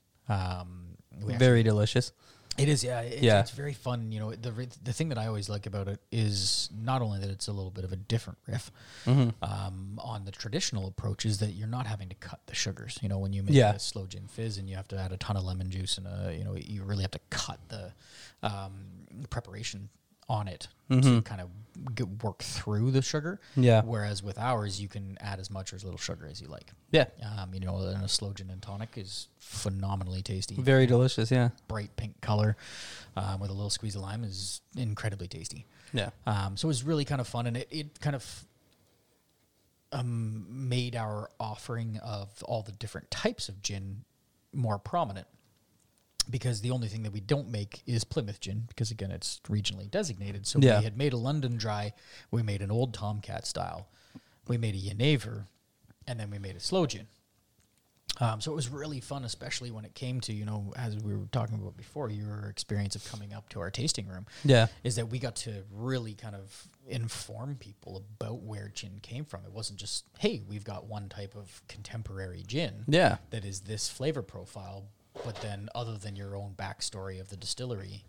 Speaker 1: Very delicious.
Speaker 2: it is, yeah. It's,
Speaker 1: Yeah.
Speaker 2: it's very fun. You know, the re- the thing that I always like about it is not only that it's a little bit of a different riff
Speaker 1: Mm-hmm.
Speaker 2: um, on the traditional approach, is that you're not having to cut the sugars. You know, when you make
Speaker 1: Yeah.
Speaker 2: a sloe gin fizz and you have to add a ton of lemon juice and a, you know, you really have to cut the um, preparation on it to kind of get, work through the sugar.
Speaker 1: Mm-hmm. Yeah.
Speaker 2: Whereas with ours, you can add as much or as little sugar as you like.
Speaker 1: Yeah.
Speaker 2: Um, you know, and a sloe gin and tonic is phenomenally tasty
Speaker 1: Very delicious. Yeah.
Speaker 2: bright pink color um, with a little squeeze of lime is incredibly tasty.
Speaker 1: Yeah.
Speaker 2: Um, so it was really kind of fun, and it, it kind of um, made our offering of all the different types of gin more prominent. Because the only thing that we don't make is Plymouth gin, because again, it's regionally designated. So
Speaker 1: Yeah.
Speaker 2: we had made a London dry, we made an old Tomcat style, we made a Genever, and then we made a sloe gin. Um, so it was really fun, especially when it came to, you know, as we were talking about before, your experience of coming up to our tasting room
Speaker 1: Yeah.
Speaker 2: is that we got to really kind of inform people about where gin came from. It wasn't just, hey, we've got one type of contemporary gin
Speaker 1: Yeah.
Speaker 2: that is this flavor profile, but then other than your own backstory of the distillery,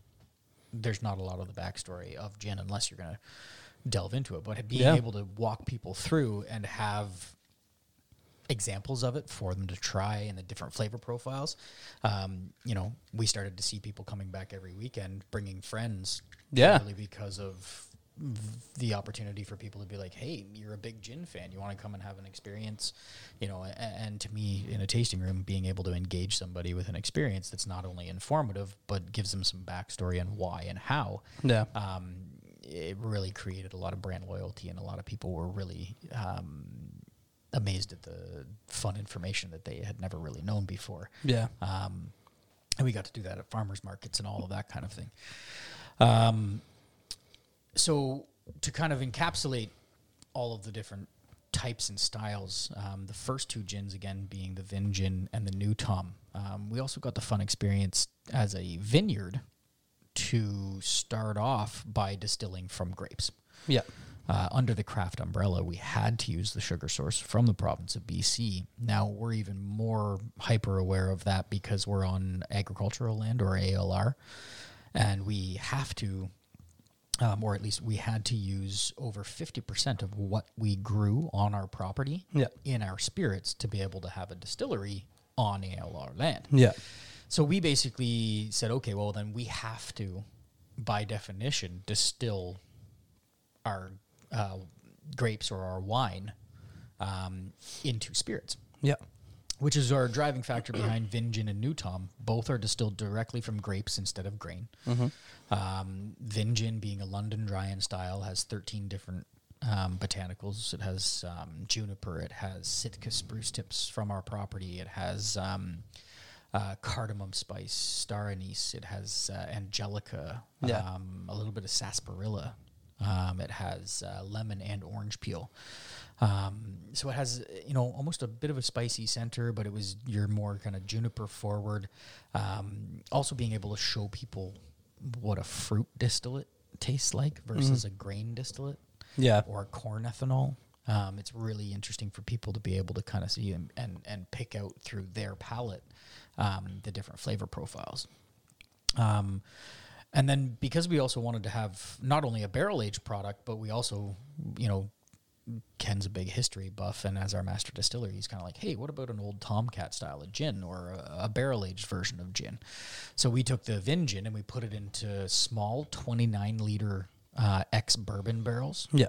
Speaker 2: there's not a lot of the backstory of gin unless you're going to delve into it. But being
Speaker 1: Yeah.
Speaker 2: able to walk people through and have examples of it for them to try and the different flavor profiles. Um, you know, we started to see people coming back every weekend, bringing friends.
Speaker 1: Yeah.
Speaker 2: Really because of the opportunity for people to be like, "Hey, you're a big gin fan. You want to come and have an experience?" You know, a- and to me, in a tasting room, being able to engage somebody with an experience that's not only informative but gives them some backstory and why and how
Speaker 1: Yeah.
Speaker 2: um, it really created a lot of brand loyalty, and a lot of people were really um, amazed at the fun information that they had never really known before.
Speaker 1: Yeah.
Speaker 2: Um, and we got to do that at farmers markets and all of that kind of thing. Um, so to kind of encapsulate all of the different types and styles, um, the first two gins again being the Vin Gin and the New Tom. Um, we also got the fun experience as a vineyard to start off by distilling from grapes.
Speaker 1: Yeah.
Speaker 2: Uh, under the craft umbrella, we had to use the sugar source from the province of BC. Now we're even more hyper aware of that because we're on agricultural land or ALR, and we have to, um, or at least we had to use over 50% of what we grew on our property
Speaker 1: Yeah.
Speaker 2: in our spirits to be able to have a distillery on ALR land.
Speaker 1: Yeah.
Speaker 2: So we basically said, okay, well then we have to, by definition, distill our uh, grapes or our wine um, into spirits,
Speaker 1: Yeah.
Speaker 2: Which is our driving factor behind Vin Gin and New Tom. Both are distilled directly from grapes instead of grain. Um, Vin Gin, being a London dry and style, has 13 different um, botanicals. It has um, juniper. It has Sitka spruce tips from our property. It has um, uh, cardamom spice, star anise. It has uh, angelica.
Speaker 1: Yeah.
Speaker 2: Um, a little bit of sarsaparilla. Um, it has uh, lemon and orange peel. Um, so it has, you know, almost a bit of a spicy center, but it was your more kind of juniper forward. Um, also being able to show people what a fruit distillate tastes like versus a grain distillate
Speaker 1: Yeah.
Speaker 2: or corn ethanol. Um, it's really interesting for people to be able to kind of see and, and, and pick out through their palate um, the different flavor profiles. Um, and then because we also wanted to have not only a barrel aged product, but we also, you know, Ken's a big history buff, and as our master distiller, he's kind of like, hey, what about an old Tomcat style of gin or a, a barrel aged version of gin? So we took the Vin gin and we put it into small 29 liter uh, ex bourbon barrels
Speaker 1: Yeah.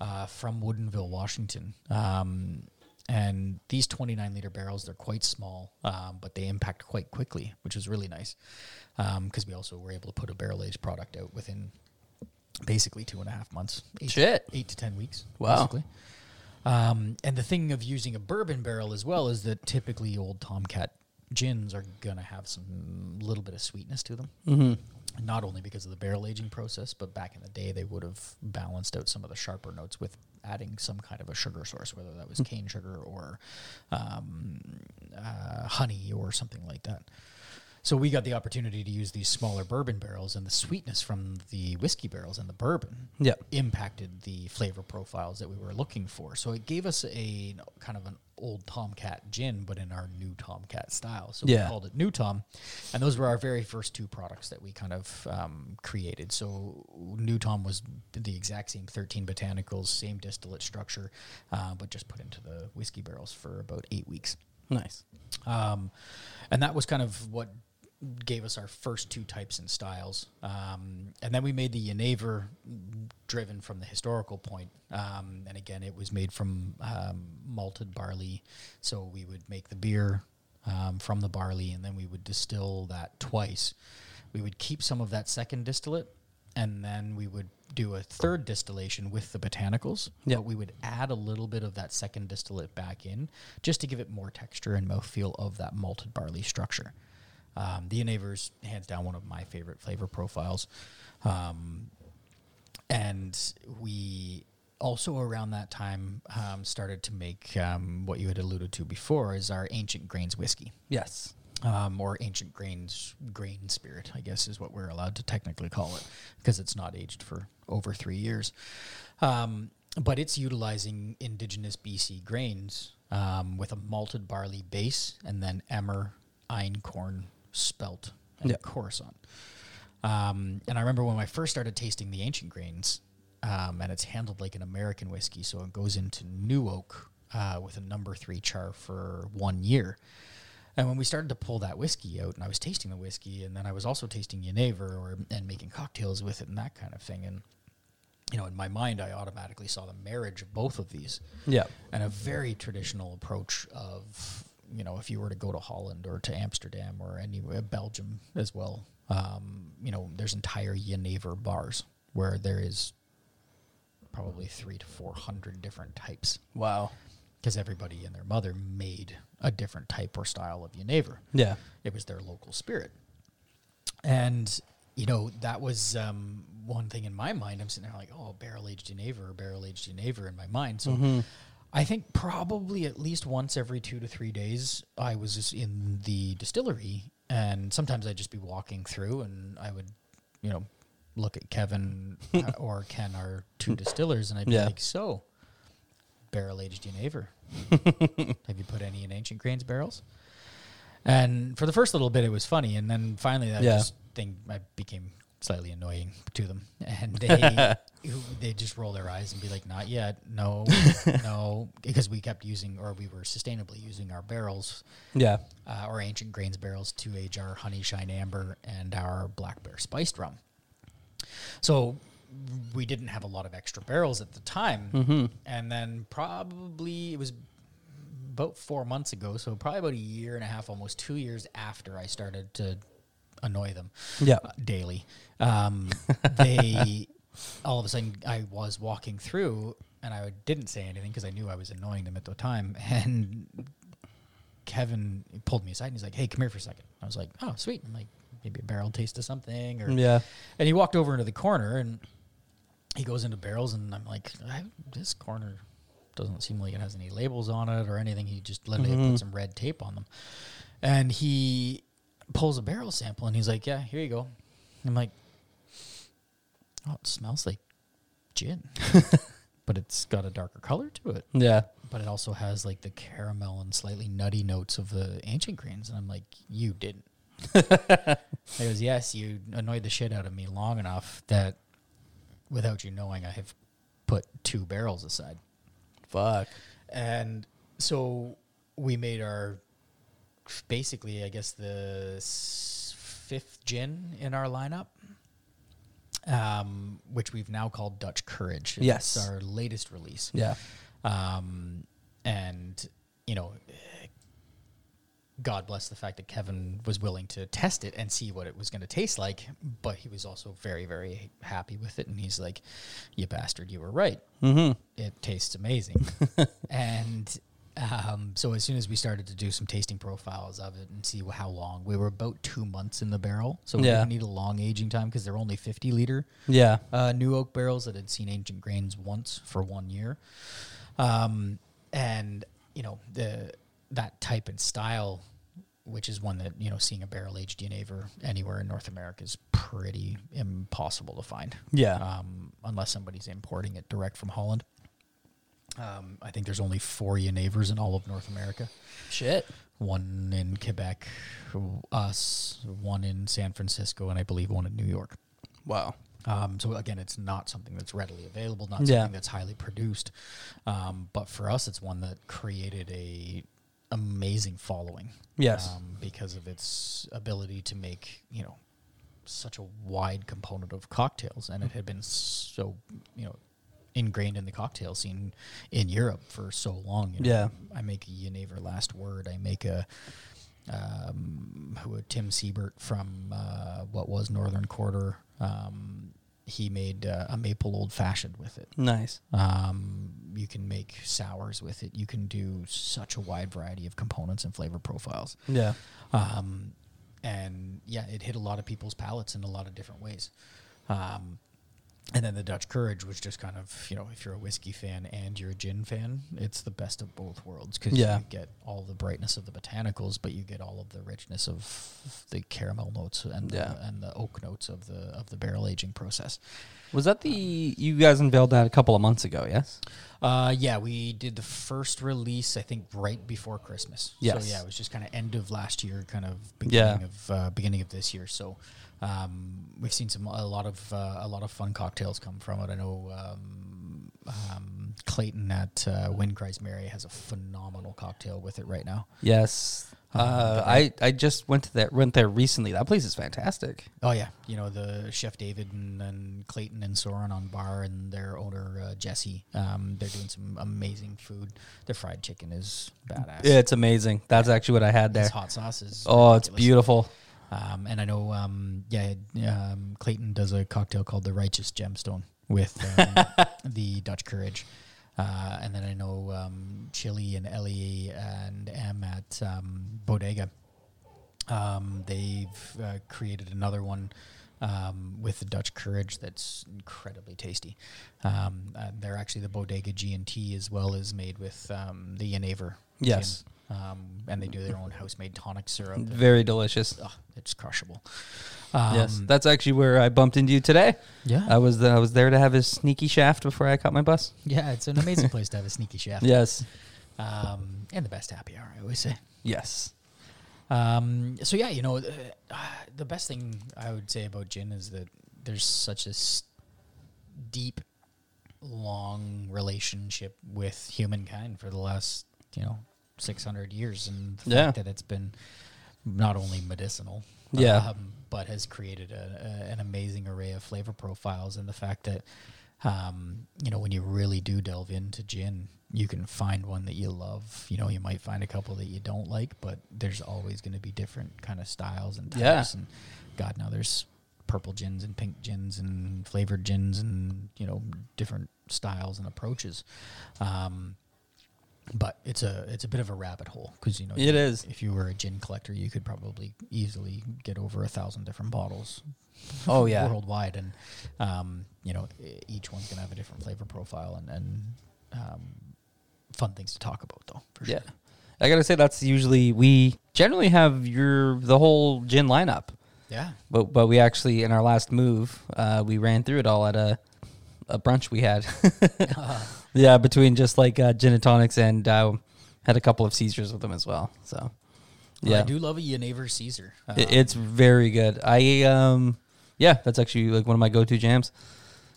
Speaker 2: uh, from Woodinville, Washington. Um, and these 29 liter barrels, they're quite small, um, but they impact quite quickly, which is really nice. Because we also were able to put a barrel aged product out within basically two and a half months. Eight,
Speaker 1: Shit.
Speaker 2: Eight to 10 weeks.
Speaker 1: Wow.
Speaker 2: Basically. Um, and the thing of using a bourbon barrel as well is that typically old Tomcat gins are going to have some little bit of sweetness to them. Mm-hmm. Not only because of the barrel aging process, but back in the day, they would have balanced out some of the sharper notes with adding some kind of a sugar source, whether that was cane sugar or um, uh, honey or something like that. So we got the opportunity to use these smaller bourbon barrels, and the sweetness from the whiskey barrels and the bourbon
Speaker 1: Yeah.
Speaker 2: impacted the flavor profiles that we were looking for. So it gave us a kind of an old Tomcat gin, but in our new Tomcat style. So
Speaker 1: Yeah.
Speaker 2: we called it New Tom, and those were our very first two products that we kind of um, created. So New Tom was the exact same 13 botanicals, same distillate structure, uh, but just put into the whiskey barrels for about eight weeks.
Speaker 1: Nice.
Speaker 2: Um, and that was kind of what gave us our first two types and styles. Um, and then we made the Genever driven from the historical point. Um, and again, it was made from um, malted barley. So we would make the beer um, from the barley and then we would distill that twice. We would keep some of that second distillate and then we would do a third distillation with the botanicals.
Speaker 1: Yep.
Speaker 2: But we would add a little bit of that second distillate back in just to give it more texture and mouthfeel of that malted barley structure. Um, the Genever's hands down one of my favorite flavor profiles. Um, and we also around that time um, started to make um, what you had alluded to before is our ancient grains whiskey
Speaker 1: Yes.
Speaker 2: um, or ancient grains grain spirit, I guess is what we're allowed to technically call it, because it's not aged for over three years. Um, but it's utilizing indigenous BC grains um, with a malted barley base and then emmer, einkorn, spelt, and
Speaker 1: Yeah.
Speaker 2: Khorasan. Um, and I remember when I first started tasting the ancient grains, um, and it's handled like an American whiskey, so it goes into new oak uh, with a number three char for one year. And when we started to pull that whiskey out, and I was tasting the whiskey, and then I was also tasting Genever or and making cocktails with it and that kind of thing, and you know, in my mind, I automatically saw the marriage of both of these
Speaker 1: Yeah.
Speaker 2: and a very traditional approach of you know if you were to go to Holland or to Amsterdam or anywhere Belgium as well um, you know there's entire Genever bars where there is probably three to four hundred different types
Speaker 1: Wow.
Speaker 2: because everybody and their mother made a different type or style of Genever.
Speaker 1: Yeah.
Speaker 2: It was their local spirit. And, you know, that was um, one thing in my mind. I'm sitting there like, oh, barrel aged Genever or barrel aged Genever in my mind. So I think probably at least once every two to three days, I was just in the distillery. And sometimes I'd just be walking through and I would, you know, look at Kevin uh, or Ken, our two distillers, and I'd be
Speaker 1: Yeah.
Speaker 2: like, so, barrel aged Genever. Have you put any in Ancient Grains barrels? And for the first little bit, it was funny, and then finally, that
Speaker 1: Yeah.
Speaker 2: just thing I became slightly annoying to them, and they they just roll their eyes and be like, "Not yet, no, no," because we kept using, or we were sustainably using our barrels,
Speaker 1: Yeah.
Speaker 2: uh, our Ancient Grains barrels, to age our Honey Shine Amber and our Black Bear Spiced Rum. So we didn't have a lot of extra barrels at the time, and then probably it was about four months ago, so probably about a year and a half, almost two years after I started to annoy them
Speaker 1: Yeah.
Speaker 2: uh, daily. Um, they all of a sudden I was walking through and I didn't say anything because I knew I was annoying them at the time. And Kevin pulled me aside and he's like, "Hey, come here for a second. I was like, "Oh, sweet." I'm like, maybe a barrel taste of something, or
Speaker 1: Yeah.
Speaker 2: and he walked over into the corner and he goes into barrels, and I'm like, this corner doesn't seem like it has any labels on it or anything. He just literally
Speaker 1: Mm-hmm.
Speaker 2: put some red tape on them. And he pulls a barrel sample and he's like, Yeah, here you go. I'm like, Oh, it smells like gin. but it's got a darker color to it.
Speaker 1: Yeah.
Speaker 2: But it also has like the caramel and slightly nutty notes of the ancient grains. And I'm like, You didn't. He goes, Yes, you annoyed the shit out of me long enough that without you knowing, I have put two barrels aside.
Speaker 1: Fuck.
Speaker 2: And so we made our basically, I guess, the fifth gin in our lineup, um, which we've now called Dutch Courage.
Speaker 1: Yes.
Speaker 2: It's our latest release.
Speaker 1: Yeah.
Speaker 2: Um, and, you know, God bless the fact that Kevin was willing to test it and see what it was going to taste like, but he was also very, very happy with it. And he's like, "You bastard, you were right.
Speaker 1: Mm-hmm.
Speaker 2: It tastes amazing." and um, so as soon as we started to do some tasting profiles of it and see how long, we were about two months in the barrel, so we
Speaker 1: Yeah.
Speaker 2: didn't need a long aging time because they're only fifty liter
Speaker 1: Yeah.
Speaker 2: uh, new oak barrels that had seen ancient grains once for one year. Um, and you know the that type and style, which is one that you know seeing a barrel aged Genever anywhere in North America is pretty impossible to find.
Speaker 1: Yeah.
Speaker 2: Um, unless somebody's importing it direct from Holland. Um, I think there's only four Genevers in all of North America.
Speaker 1: Shit.
Speaker 2: One in Quebec, us, one in San Francisco, and I believe one in New York.
Speaker 1: Wow.
Speaker 2: Um, so again, it's not something that's readily available, not
Speaker 1: Yeah.
Speaker 2: something that's highly produced. Um, but for us, it's one that created a amazing following.
Speaker 1: Yes.
Speaker 2: um, because of its ability to make you know such a wide component of cocktails, and it had been so you know ingrained in the cocktail scene in Europe for so long. You know,
Speaker 1: Yeah.
Speaker 2: I make a Genever Last Word. I make a um, who Tim Siebert from uh, what was Northern Quarter. Um, he made uh, a maple old fashioned with it.
Speaker 1: Nice.
Speaker 2: Um, you can make sours with it. You can do such a wide variety of components and flavor profiles.
Speaker 1: Yeah.
Speaker 2: Um, and yeah, it hit a lot of people's palates in a lot of different ways. Um, and then the Dutch Courage was just kind of, you know, if you're a whiskey fan and you're a gin fan, it's the best of both worlds because
Speaker 1: Yeah.
Speaker 2: you get all the brightness of the botanicals, but you get all of the richness of the caramel notes and
Speaker 1: Yeah.
Speaker 2: the, and the oak notes of the of the barrel aging process.
Speaker 1: Was that the you guys unveiled that a couple of months ago? Yes.
Speaker 2: Uh, yeah, we did the first release, I think, right before Christmas.
Speaker 1: Yes.
Speaker 2: So yeah, it was just kind of end of last year, kind of
Speaker 1: Yeah.
Speaker 2: beginning of uh, beginning of this year. So um, we've seen some a lot of uh, a lot of fun cocktails come from it. I know um, um, Clayton at uh, Wind Cries Mary has a phenomenal cocktail with it right now.
Speaker 1: Yes. Uh, I I just went to that went there recently. That place is fantastic.
Speaker 2: Oh yeah, you know the chef David and, and Clayton and Soren on bar and their owner uh, Jesse. Um, they're doing some amazing food. Their fried chicken is badass.
Speaker 1: Yeah, It's amazing. That's actually what I had there.
Speaker 2: Hot sauce is
Speaker 1: Oh, it's
Speaker 2: ridiculous.
Speaker 1: beautiful.
Speaker 2: Um, and I know, um, yeah, um, Clayton does a cocktail called the Righteous Gemstone with um, the Dutch Courage. Uh, and then I know um, Chili and Ellie and M at um, Bodega. Um, they've uh, created another one um, with the Dutch Courage that's incredibly tasty. Um, they're actually the Bodega G and T as well as made with um, the Genever.
Speaker 1: Yes.
Speaker 2: gin. Um, and they do their own house made tonic syrup. and-
Speaker 1: Very delicious.
Speaker 2: Ugh, it's crushable. Um,
Speaker 1: yes, that's actually where I bumped into you today.
Speaker 2: yeah.
Speaker 1: I was I was there to have a sneaky shaft before I caught my bus.
Speaker 2: yeah, it's an amazing place to have a sneaky shaft.
Speaker 1: Yes.
Speaker 2: Um, and the best happy hour, I always say.
Speaker 1: Yes.
Speaker 2: Um, so yeah, you know, uh, the best thing I would say about gin is that there's such a s- deep, long relationship with humankind for the last, you know, 600 years, and the
Speaker 1: Yeah.
Speaker 2: fact that it's been not only medicinal,
Speaker 1: Yeah.
Speaker 2: um, but has created a, a, an amazing array of flavor profiles, and the fact that, um, you know, when you really do delve into gin, you can find one that you love. You know, you might find a couple that you don't like, but there's always going to be different kind of styles and types.
Speaker 1: Yeah.
Speaker 2: And God, now there's purple gins and pink gins and flavored gins and you know different styles and approaches. Um, but it's a it's a bit of a rabbit hole because you know
Speaker 1: It
Speaker 2: you-
Speaker 1: is.
Speaker 2: If you were a gin collector, you could probably easily get over a thousand different bottles.
Speaker 1: Oh, yeah.
Speaker 2: worldwide, and um, you know each one's gonna have a different flavor profile and and um, fun things to talk about though. For
Speaker 1: Yeah.
Speaker 2: sure.
Speaker 1: I gotta say that's usually we generally have your the whole gin lineup,
Speaker 2: Yeah.
Speaker 1: but but we actually in our last move uh, we ran through it all at a a brunch we had. yeah, between just like uh, gin and tonics and uh, had a couple of Caesars with them as well. So
Speaker 2: Well,
Speaker 1: yeah,
Speaker 2: I do love a Genever Caesar.
Speaker 1: It-
Speaker 2: Um,
Speaker 1: it's very good. I um yeah, that's actually like one of my go-to jams.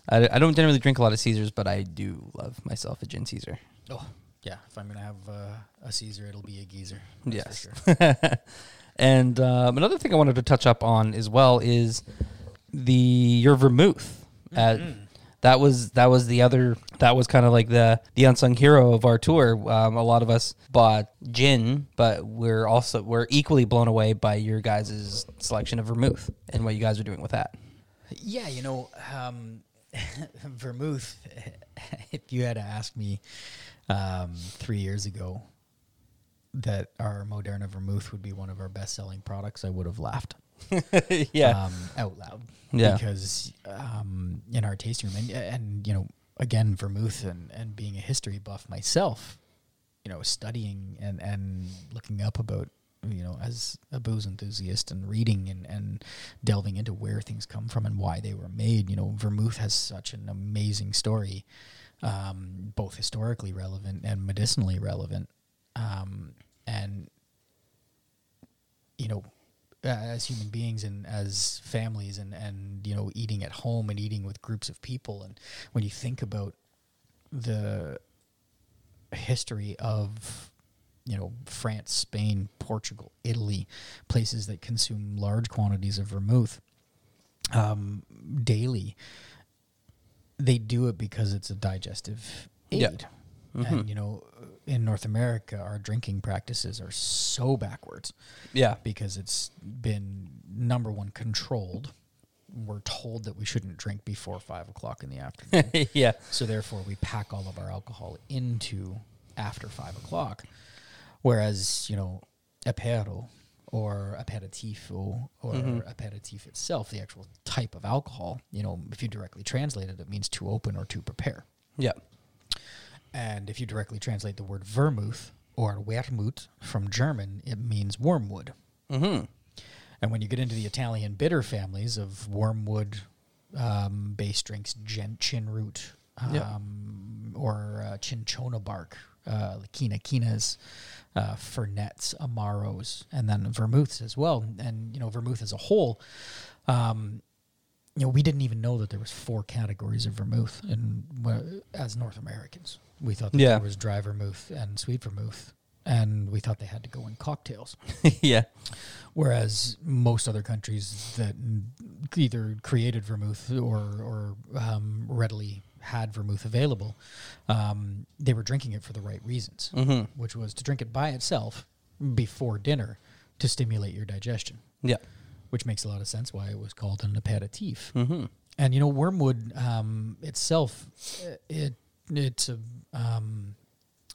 Speaker 1: I, I don't generally drink a lot of Caesars, but I do love myself a gin Caesar.
Speaker 2: Oh, yeah. If I'm gonna have uh, a Caesar, it'll be a geezer.
Speaker 1: Yes.
Speaker 2: For sure.
Speaker 1: and um, another thing I wanted to touch up on as well is the your vermouth. Uh, that was that was the other that was kind of like the the unsung hero of our tour. Um, a lot of us bought gin, but we're also we're equally blown away by your guys' selection of vermouth and what you guys are doing with that.
Speaker 2: Yeah, you know, um, vermouth. If you had to ask me um, three years ago that our Moderna vermouth would be one of our best-selling products, I would have laughed
Speaker 1: yeah,
Speaker 2: um, out loud.
Speaker 1: Yeah.
Speaker 2: because um, in our tasting room, and, and you know, again, vermouth and, and being a history buff myself, you know, studying and, and looking up about, you know, as a booze enthusiast and reading and, and delving into where things come from and why they were made, you know, vermouth has such an amazing story, um, both historically relevant and medicinally relevant. Um, and, you know, as human beings and as families and, and, you know, eating at home and eating with groups of people. And when you think about the history of you know France, Spain, Portugal, Italy, places that consume large quantities of vermouth um, daily. They do it because it's a digestive
Speaker 1: Yeah.
Speaker 2: aid, and you know, in North America, our drinking practices are so backwards
Speaker 1: yeah,
Speaker 2: because it's been number one controlled. We're told that we shouldn't drink before five o'clock in the afternoon.
Speaker 1: yeah,
Speaker 2: So therefore, we pack all of our alcohol into after five o'clock. Whereas, you know, apero or aperitivo or mm-hmm. aperitif itself, the actual type of alcohol, you know, if you directly translate it, it means to open or to prepare.
Speaker 1: yeah,
Speaker 2: And if you directly translate the word vermouth or wermut from German, it means wormwood.
Speaker 1: mm-hmm.
Speaker 2: And when you get into the Italian bitter families of wormwood um, based drinks, gen- chin root um,
Speaker 1: Yeah.
Speaker 2: or uh, cinchona bark, uh, quina quinas, uh, fernets, amaros, and then vermouths as well. And you know, vermouth as a whole, um, you know, we didn't even know that there was four categories of vermouth, and as North Americans, we thought that
Speaker 1: Yeah.
Speaker 2: there was dry vermouth and sweet vermouth, and we thought they had to go in cocktails.
Speaker 1: yeah,
Speaker 2: Whereas most other countries that n- either created vermouth or or um, readily had vermouth available, um, they were drinking it for the right reasons,
Speaker 1: mm-hmm.
Speaker 2: which was to drink it by itself before dinner to stimulate your digestion,
Speaker 1: yeah,
Speaker 2: which makes a lot of sense why it was called an aperitif.
Speaker 1: mm-hmm.
Speaker 2: And you know, wormwood um, itself, uh, it it's a um,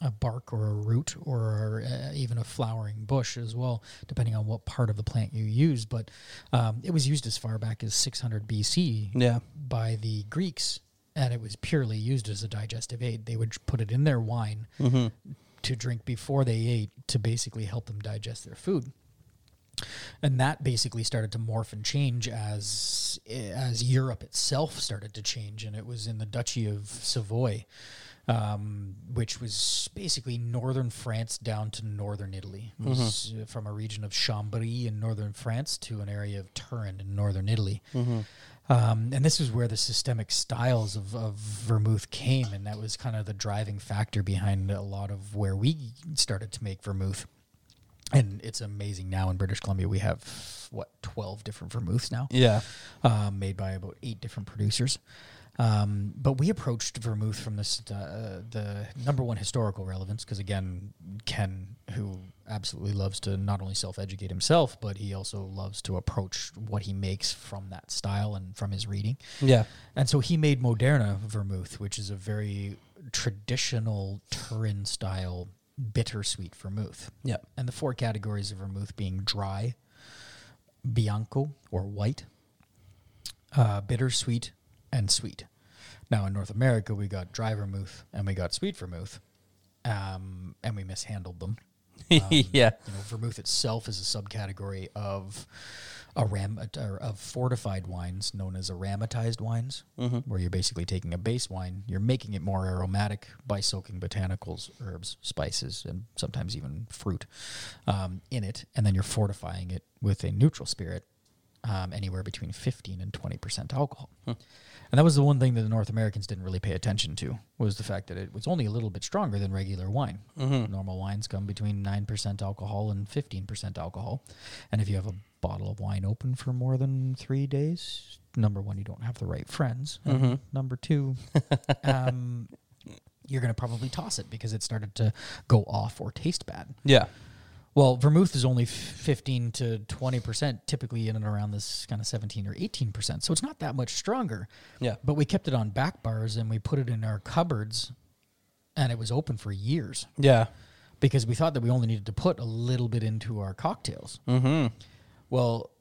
Speaker 2: a bark or a root or uh, even a flowering bush as well, depending on what part of the plant you use. But um, it was used as far back as 600 BC
Speaker 1: Yeah.
Speaker 2: by the Greeks, and it was purely used as a digestive aid. They would put it in their wine
Speaker 1: Mm-hmm.
Speaker 2: to drink before they ate to basically help them digest their food. And that basically started to morph and change as as Europe itself started to change, and it was in the Duchy of Savoy, um, which was basically northern France down to northern Italy. It was uh, from a region of Chambéry in northern France to an area of Turin in northern Italy. Um, and this is where the systemic styles of, of vermouth came, and that was kind of the driving factor behind a lot of where we started to make vermouth. And it's amazing now in British Columbia we have what twelve different vermouths now,
Speaker 1: Yeah.
Speaker 2: um, made by about eight different producers. Um, but we approached vermouth from this uh, the number one historical relevance because again, Ken, who absolutely loves to not only self educate himself, but he also loves to approach what he makes from that style and from his reading.
Speaker 1: Yeah.
Speaker 2: And so he made Moderna vermouth, which is a very traditional Turin style bittersweet vermouth.
Speaker 1: Yeah.
Speaker 2: And the four categories of vermouth being dry, bianco or white, uh, bittersweet, and sweet. Now in North America, we got dry vermouth and we got sweet vermouth, um, and we mishandled them.
Speaker 1: yeah.
Speaker 2: You know, vermouth itself is a subcategory of aram or of fortified wines known as aromatized wines, where you're basically taking a base wine, you're making it more aromatic by soaking botanicals, herbs, spices, and sometimes even fruit um, in it, and then you're fortifying it with a neutral spirit, um, anywhere between 15 and 20 percent alcohol. And that was the one thing that the North Americans didn't really pay attention to was the fact that it was only a little bit stronger than regular wine. Normal wines come between nine percent alcohol and fifteen percent alcohol, and if you have a bottle of wine open for more than three days, number one, you don't have the right friends. and Number two, um, you're going to probably toss it because it started to go off or taste bad.
Speaker 1: Yeah.
Speaker 2: Well, vermouth is only 15 to 20%, typically in and around this kind of 17 or 18%. So it's not that much stronger.
Speaker 1: Yeah.
Speaker 2: But we kept it on back bars and we put it in our cupboards and it was open for years
Speaker 1: Yeah.
Speaker 2: because we thought that we only needed to put a little bit into our cocktails.
Speaker 1: Mm-hmm.
Speaker 2: Well,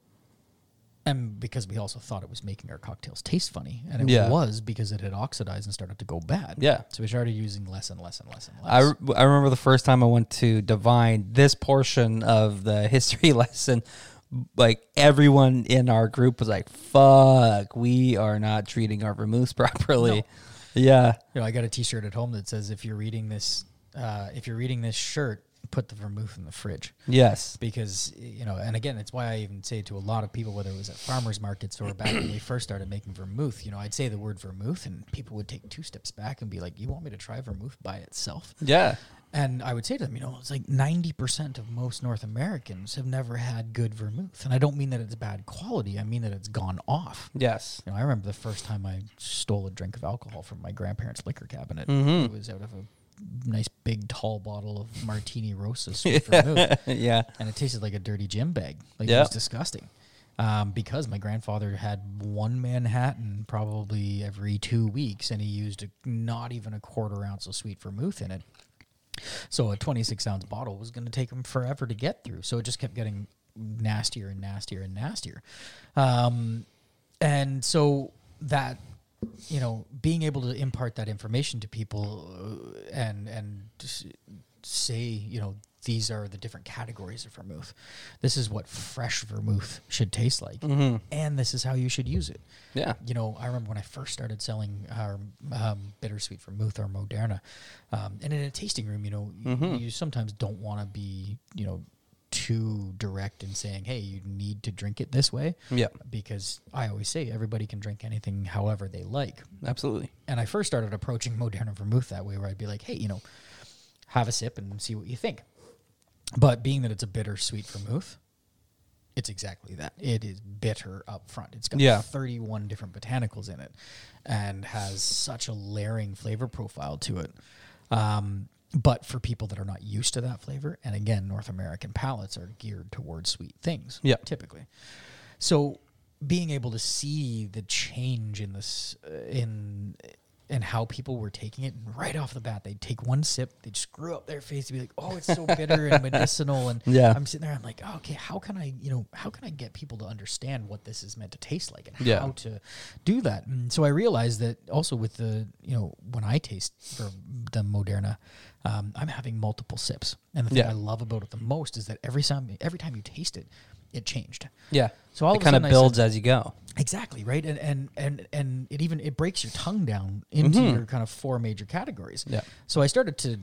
Speaker 2: and because we also thought it was making our cocktails taste funny, and it
Speaker 1: Yeah.
Speaker 2: was because it had oxidized and started to go bad.
Speaker 1: Yeah.
Speaker 2: So we started using less and less and less and less.
Speaker 1: I, re- I remember the first time I went to de Vine, this portion of the history lesson, like everyone in our group was like, fuck, we are not treating our vermouth properly. Yeah.
Speaker 2: You know, I got a T-shirt at home that says, "If you're reading this, uh, if you're reading this shirt, put the vermouth in the fridge."
Speaker 1: Yes.
Speaker 2: Because you know, and again, it's why I even say to a lot of people, whether it was at farmers markets or back when we first started making vermouth, you know, I'd say the word vermouth, and people would take two steps back and be like, "You want me to try vermouth by itself?"
Speaker 1: Yeah.
Speaker 2: And I would say to them, you know, it's like 90% of most North Americans have never had good vermouth. And I don't mean that it's bad quality, I mean that it's gone off.
Speaker 1: Yes.
Speaker 2: You know, I remember the first time I stole a drink of alcohol from my grandparents' liquor cabinet.
Speaker 1: Mhm.
Speaker 2: It was out of a nice big tall bottle of Martini Rosso sweet vermouth,
Speaker 1: yeah.
Speaker 2: and it tasted like a dirty gym bag. Like it was disgusting. Um, because my grandfather had one Manhattan probably every two weeks, and he used a, not even a quarter ounce of sweet vermouth in it. So a 26 ounce bottle was going to take him forever to get through. So it just kept getting nastier and nastier and nastier. Um, and so that, you know, being able to impart that information to people uh, and, and say, you know, these are the different categories of vermouth. This is what fresh vermouth should taste like.
Speaker 1: Mm-hmm.
Speaker 2: And this is how you should use it
Speaker 1: Yeah.
Speaker 2: you know, I remember when I first started selling our um, bittersweet vermouth or Moderna, um, and in a tasting room, you know, y-
Speaker 1: Mhm.
Speaker 2: you sometimes don't want to be, you know, too direct in saying, "Hey, you need to drink it this way,"
Speaker 1: Yeah.
Speaker 2: because I always say everybody can drink anything however they like.
Speaker 1: Absolutely.
Speaker 2: And I first started approaching Moderna vermouth that way, where I'd be like, "Hey, you know, have a sip and see what you think." But being that it's a bittersweet vermouth, it's exactly that. It is bitter up front. It's got
Speaker 1: Yeah.
Speaker 2: 31 different botanicals in it and has such a layering flavor profile to it. Um, but for people that are not used to that flavor, and again, North American palates are geared towards sweet things,
Speaker 1: Yeah.
Speaker 2: typically. So being able to see the change in this uh, in and how people were taking it. And right off the bat, they'd take one sip, they'd screw up their face, to be like, "Oh, it's so bitter and medicinal." And
Speaker 1: Yeah.
Speaker 2: I'm sitting there, I'm like, oh, "Okay, how can I, you know, how can I get people to understand what this is meant to taste like and
Speaker 1: Yeah.
Speaker 2: how to do that?" And so I realized that also with the, you know, when I taste for the Moderna, um, I'm having multiple sips, and the thing
Speaker 1: Yeah.
Speaker 2: I love about it the most is that every time, every time you taste it, it changed.
Speaker 1: Yeah.
Speaker 2: So all
Speaker 1: it kind of builds
Speaker 2: said-
Speaker 1: as you go.
Speaker 2: Exactly right, and and and and it even it breaks your tongue down into your kind of four major categories.
Speaker 1: Mm-hmm. Yeah.
Speaker 2: So I started to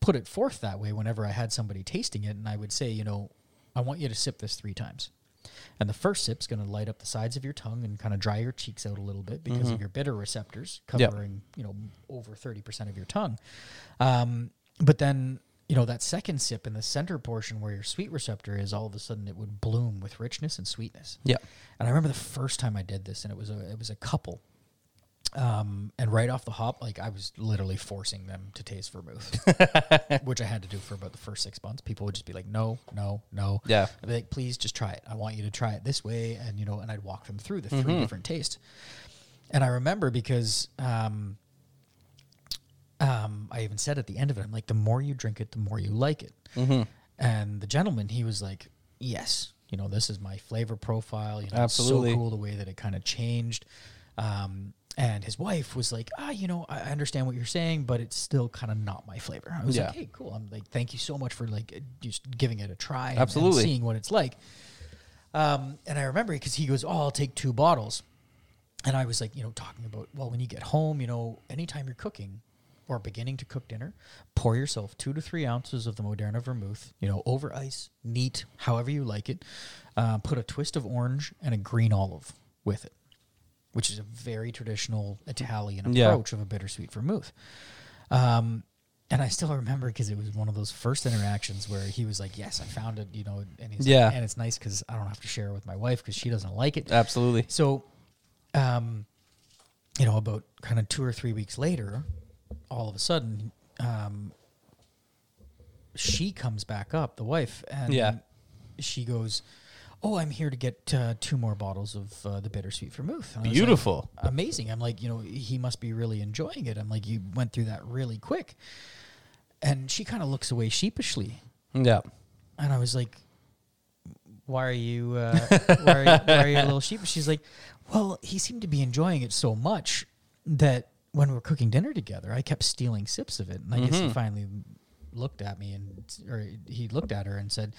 Speaker 2: put it forth that way whenever I had somebody tasting it, and I would say, you know, I want you to sip this three times, and the first sip's going to light up the sides of your tongue and kind of dry your cheeks out a little bit because of your bitter receptors
Speaker 1: Mm-hmm. Yep.
Speaker 2: covering you know over thirty percent of your tongue. Um, but then you know that second sip in the center portion where your sweet receptor is, all of a sudden it would bloom with richness and sweetness.
Speaker 1: Yeah.
Speaker 2: And I remember the first time I did this, and it was a it was a couple. Um, and right off the hop, like I was literally forcing them to taste vermouth, which I had to do for about the first six months. People would just be like, "No, no, no."
Speaker 1: Yeah.
Speaker 2: I'd be like, "Please, just try it. I want you to try it this way," and you know, and I'd walk them through the
Speaker 1: Mm-hmm.
Speaker 2: three different tastes. And I remember because um, um, I even said at the end of it, I'm like, the more you drink it, the more you like it.
Speaker 1: Mm-hmm.
Speaker 2: And the gentleman, he was like, yes, you know, this is my flavor profile. You know,
Speaker 1: Absolutely.
Speaker 2: it's so cool the way that it kind of changed. Um, and his wife was like, ah, you know, I understand what you're saying, but it's still kind of not my flavor. I was
Speaker 1: Yeah.
Speaker 2: like, hey, cool. I'm like, thank you so much for like just giving it a try and- and
Speaker 1: Absolutely.
Speaker 2: seeing what it's like. Um, and I remember because he goes, oh, I'll take two bottles. And I was like, you know, talking about, well, when you get home, you know, anytime you're cooking or beginning to cook dinner, pour yourself two to three ounces of the Moderna vermouth, you know, over ice, neat, however you like it. Uh, put a twist of orange and a green olive with it, which is a very traditional Italian
Speaker 1: Yeah.
Speaker 2: approach of a bittersweet vermouth. Um, and I still remember because it was one of those first interactions where he was like, "Yes, I found it," you know, and he's
Speaker 1: Yeah.
Speaker 2: and it's nice because I don't have to share it with my wife because she doesn't like it.
Speaker 1: Absolutely.
Speaker 2: So, um, you know, about kind of two or three weeks later, all of a sudden, um, she comes back up, the wife, and
Speaker 1: Yeah.
Speaker 2: she goes, "Oh, I'm here to get uh, two more bottles of uh, the bittersweet vermouth." And was like,
Speaker 1: Beautiful.
Speaker 2: amazing. I'm like, you know, he must be really enjoying it. I'm like, you went through that really quick, and she kind of looks away sheepishly,
Speaker 1: Yeah.
Speaker 2: and I was like, "Why are you? Uh, why, are you why are you a little sheep?" She's like, "Well, he seemed to be enjoying it so much that when we were cooking dinner together, I kept stealing sips of it, and I guess he
Speaker 1: Mhm.
Speaker 2: finally looked at me and, or he looked at her and said."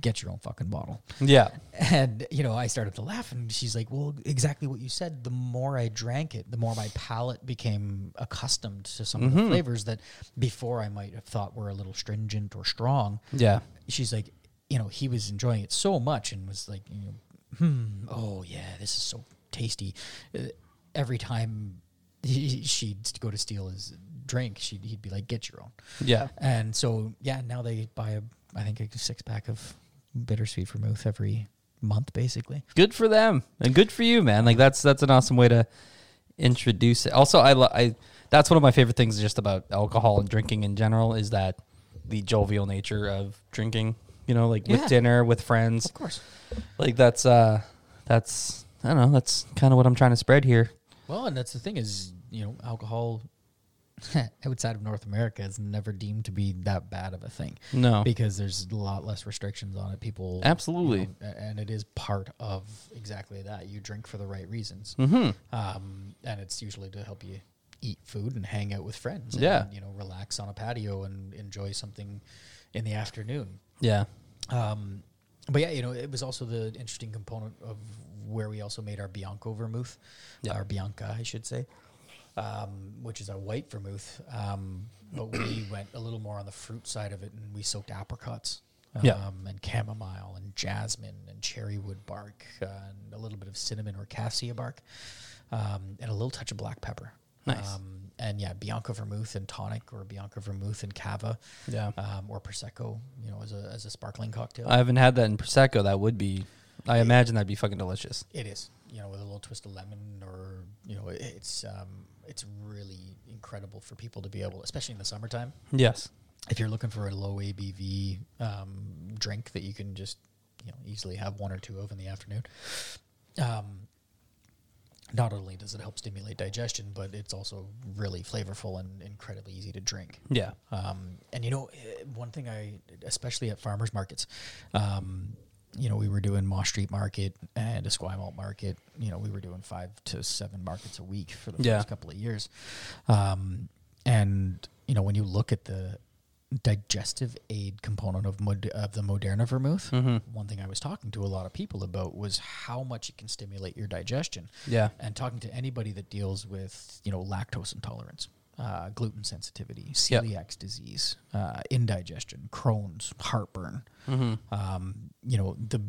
Speaker 2: Get your own fucking bottle.
Speaker 1: Yeah.
Speaker 2: And, you know, I started to laugh, and she's like, Well, exactly what you said. The more I drank it, the more my palate became accustomed to some of the
Speaker 1: Mhm.
Speaker 2: flavors that before I might have thought were a little stringent or strong
Speaker 1: Yeah.
Speaker 2: she's like, you know, he was enjoying it so much and was like, you know, hmm, oh yeah, this is so tasty. Uh, every time he, she'd go to steal his drink, she'd he'd be like, get your own.
Speaker 1: Yeah.
Speaker 2: And so yeah, now they buy a, I think a six pack of bittersweet vermouth every month, basically.
Speaker 1: Good for them and good for you, man. Like that's that's an awesome way to introduce it. Also, I, lo- I that's one of my favorite things just about alcohol and drinking in general is that the jovial nature of drinking. You know, like
Speaker 2: Yeah.
Speaker 1: with dinner with friends.
Speaker 2: Of course.
Speaker 1: Like that's uh that's I don't know. That's kind of what I'm trying to spread here.
Speaker 2: Well, and that's the thing is, you know, alcohol outside of North America is never deemed to be that bad of a thing.
Speaker 1: No.
Speaker 2: because there's a lot less restrictions on it. People you
Speaker 1: Absolutely.
Speaker 2: know, and it is part of exactly that. You drink for the right reasons,
Speaker 1: Mhm.
Speaker 2: um, and it's usually to help you eat food and hang out with friends. And,
Speaker 1: Yeah.
Speaker 2: you know, relax on a patio and enjoy something in the afternoon.
Speaker 1: Yeah.
Speaker 2: Um, but yeah, you know, it was also the interesting component of where we also made our Bianco vermouth,
Speaker 1: Yeah.
Speaker 2: our Bianca, I should say, um, which is a white vermouth. Um, but we went a little more on the fruit side of it, and we soaked apricots, um,
Speaker 1: Yeah.
Speaker 2: and chamomile, and jasmine, and cherry wood bark, uh, and a little bit of cinnamon or cassia bark, um, and a little touch of black pepper.
Speaker 1: Nice.
Speaker 2: Um, and yeah, Bianco vermouth and tonic, or Bianco vermouth and cava
Speaker 1: Yeah.
Speaker 2: um, or prosecco, you know, as a as a sparkling cocktail.
Speaker 1: I haven't had that in prosecco. That would be. I imagine that'd be fucking delicious.
Speaker 2: it is, you know, with a little twist of lemon, or you know, it's um, it's really incredible for people to be able, especially in the summertime,
Speaker 1: Yes.
Speaker 2: if you're looking for a low ABV um, drink that you can just you know easily have one or two of in the afternoon. Um, not only does it help stimulate digestion, but it's also really flavorful and incredibly easy to drink.
Speaker 1: Yeah.
Speaker 2: Um, and you know, eh, one thing I, especially at farmers markets, um, you know, we were doing Moss Street Market and Esquimalt Market. You know, we were doing five to seven markets a week for the
Speaker 1: Yeah.
Speaker 2: first couple of years. Um, and you know, when you look at the digestive aid component of mod- of the Moderna vermouth,
Speaker 1: Mm-hmm.
Speaker 2: one thing I was talking to a lot of people about was how much it can stimulate your digestion
Speaker 1: Yeah.
Speaker 2: and talking to anybody that deals with you know lactose intolerance uh, gluten sensitivity
Speaker 1: Yep.
Speaker 2: celiac disease uh, indigestion crohn's heartburn
Speaker 1: Mm-hmm.
Speaker 2: um, you know the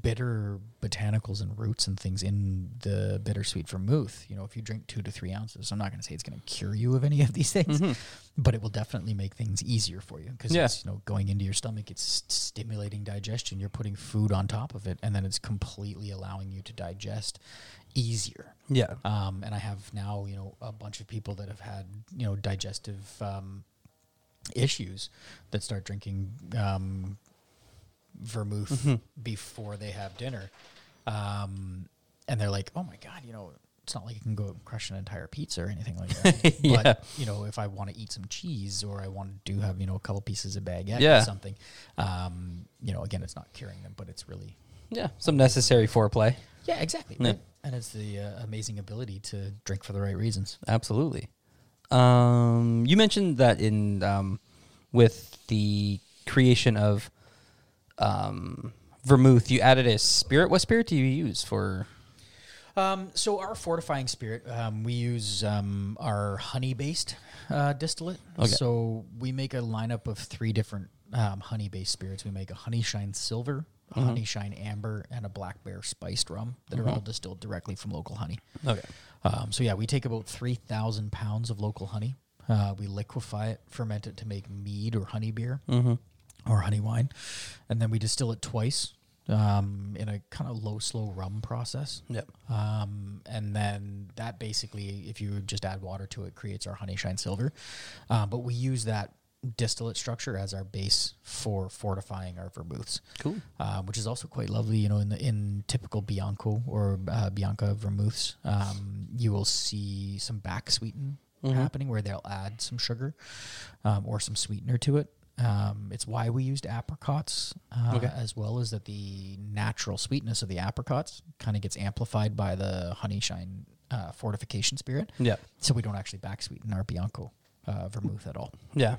Speaker 2: bitter botanicals and roots and things in the bittersweet vermouth you know if you drink two to three ounces i'm not going to say it's going to cure you of any of these things
Speaker 1: Mm-hmm.
Speaker 2: but it will definitely make things easier for you because
Speaker 1: Yeah.
Speaker 2: it's you know going into your stomach it's stimulating digestion you're putting food on top of it and then it's completely allowing you to digest easier
Speaker 1: Yeah.
Speaker 2: um, and i have now you know a bunch of people that have had you know digestive um, issues that start drinking um, vermouth
Speaker 1: Mm-hmm.
Speaker 2: before they have dinner um, and they're like oh my god you know it's not like you can go crush an entire pizza or anything like that
Speaker 1: Yeah.
Speaker 2: but you know if i want to eat some cheese or i want to do have you know a couple pieces of baguette
Speaker 1: Yeah.
Speaker 2: or something um, you know again it's not curing them but it's really
Speaker 1: Yeah. Some necessary foreplay.
Speaker 2: yeah exactly
Speaker 1: Yeah.
Speaker 2: right? and it's the uh, amazing ability to drink for the right reasons
Speaker 1: Absolutely. Um, you mentioned that in um, with the creation of um, vermouth, you added a spirit. What spirit do you use for?
Speaker 2: Um, so our fortifying spirit, um, we use um, our honey-based uh, distillate.
Speaker 1: Okay.
Speaker 2: So we make a lineup of three different um, honey-based spirits. We make a honey shine silver, a
Speaker 1: Mm-hmm.
Speaker 2: honey shine amber, and a black bear spiced rum that are all distilled directly from local honey.
Speaker 1: Okay.
Speaker 2: Um, so yeah, we take about three thousand pounds of local honey. Uh, we liquefy it, ferment it to make mead or honey beer
Speaker 1: Mm-hmm.
Speaker 2: Or honey wine, and then we distill it twice um, in a kind of low, slow rum process.
Speaker 1: Yep.
Speaker 2: Um, and then that basically, if you just add water to it, creates our honey shine silver. Uh, but we use that distillate structure as our base for fortifying our vermouths,
Speaker 1: Cool.
Speaker 2: um, which is also quite lovely. You know, in the in typical Bianco or uh, Bianca vermouths, um, you will see some back sweeten
Speaker 1: Mhm.
Speaker 2: happening where they'll add some sugar um, or some sweetener to it. Um, it's why we used apricots, uh,
Speaker 1: Okay.
Speaker 2: as well as that the natural sweetness of the apricots kind of gets amplified by the honey shine uh, fortification spirit.
Speaker 1: Yeah.
Speaker 2: So we don't actually back sweeten our Bianco uh, vermouth at all,
Speaker 1: Yeah.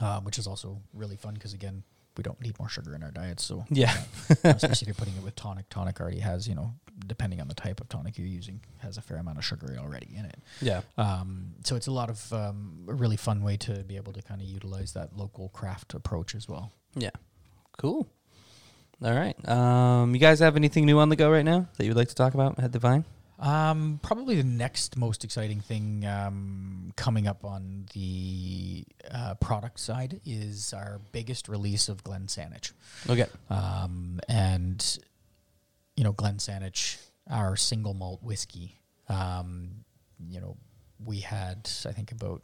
Speaker 2: um, which is also really fun because again, we don't need more sugar in our diets. So
Speaker 1: Yeah.
Speaker 2: especially if you're putting it with tonic, tonic already has you know, depending on the type of tonic you're using, has a fair amount of sugar already in it.
Speaker 1: Yeah.
Speaker 2: Um, so it's a lot of um, a really fun way to be able to kind of utilize that local craft approach as well.
Speaker 1: Yeah. Cool. All right. Um, you guys have anything new on the go right now that you would like to talk about at de Vine?
Speaker 2: Um, probably the next most exciting thing um, coming up on the uh, product side is our biggest release of Glen Saanich.
Speaker 1: Okay.
Speaker 2: Um, and, you know, Glen Saanich, our single malt whiskey, um, you know, we had, I think, about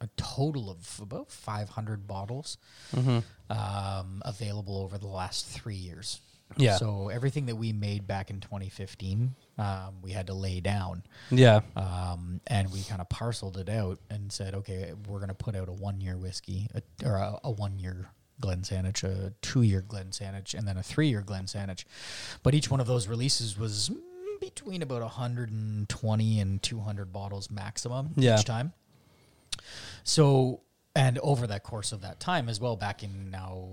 Speaker 2: a total of about 500 bottles
Speaker 1: Mm-hmm.
Speaker 2: um, available over the last three years.
Speaker 1: Yeah.
Speaker 2: So everything that we made back in 2015, um, we had to lay down,
Speaker 1: Yeah.
Speaker 2: um, and we kind of parceled it out and said, okay, we're going to put out a one-year whiskey, a, or a, a one-year Glen Saanich, a two-year Glen Saanich, and then a three-year Glen Saanich. But each one of those releases was between about 120 and 200 bottles maximum
Speaker 1: Yeah.
Speaker 2: each time. So, and over that course of that time as well, back in now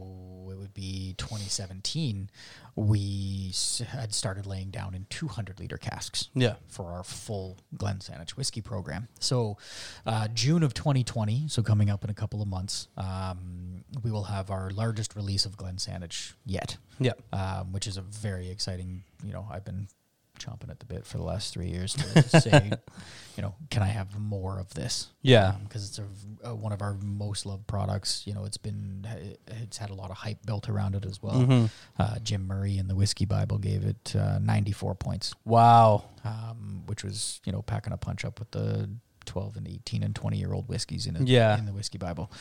Speaker 2: it would be 2017, we had started laying down in 200 liter casks
Speaker 1: Yeah.
Speaker 2: for our full Glen Saanich whiskey program. So, uh, June of 2020, so coming up in a couple of months, um, we will have our largest release of Glen Saanich yet,
Speaker 1: Yeah.
Speaker 2: um, which is a very exciting. You know, I've been chomping at the bit for the last three years to say, you know, can I have more of this?
Speaker 1: Yeah.
Speaker 2: because it's a, a, one of our most loved products. You know, it's been it's had a lot of hype built around it as well.
Speaker 1: Mhm.
Speaker 2: Uh, Jim Murray in the Whiskey Bible gave it uh, 94 points,
Speaker 1: Wow.
Speaker 2: um, which was you know packing a punch up with the 12 and 18 and 20 year old whiskeys in it.
Speaker 1: Yeah.
Speaker 2: in the Whiskey Bible,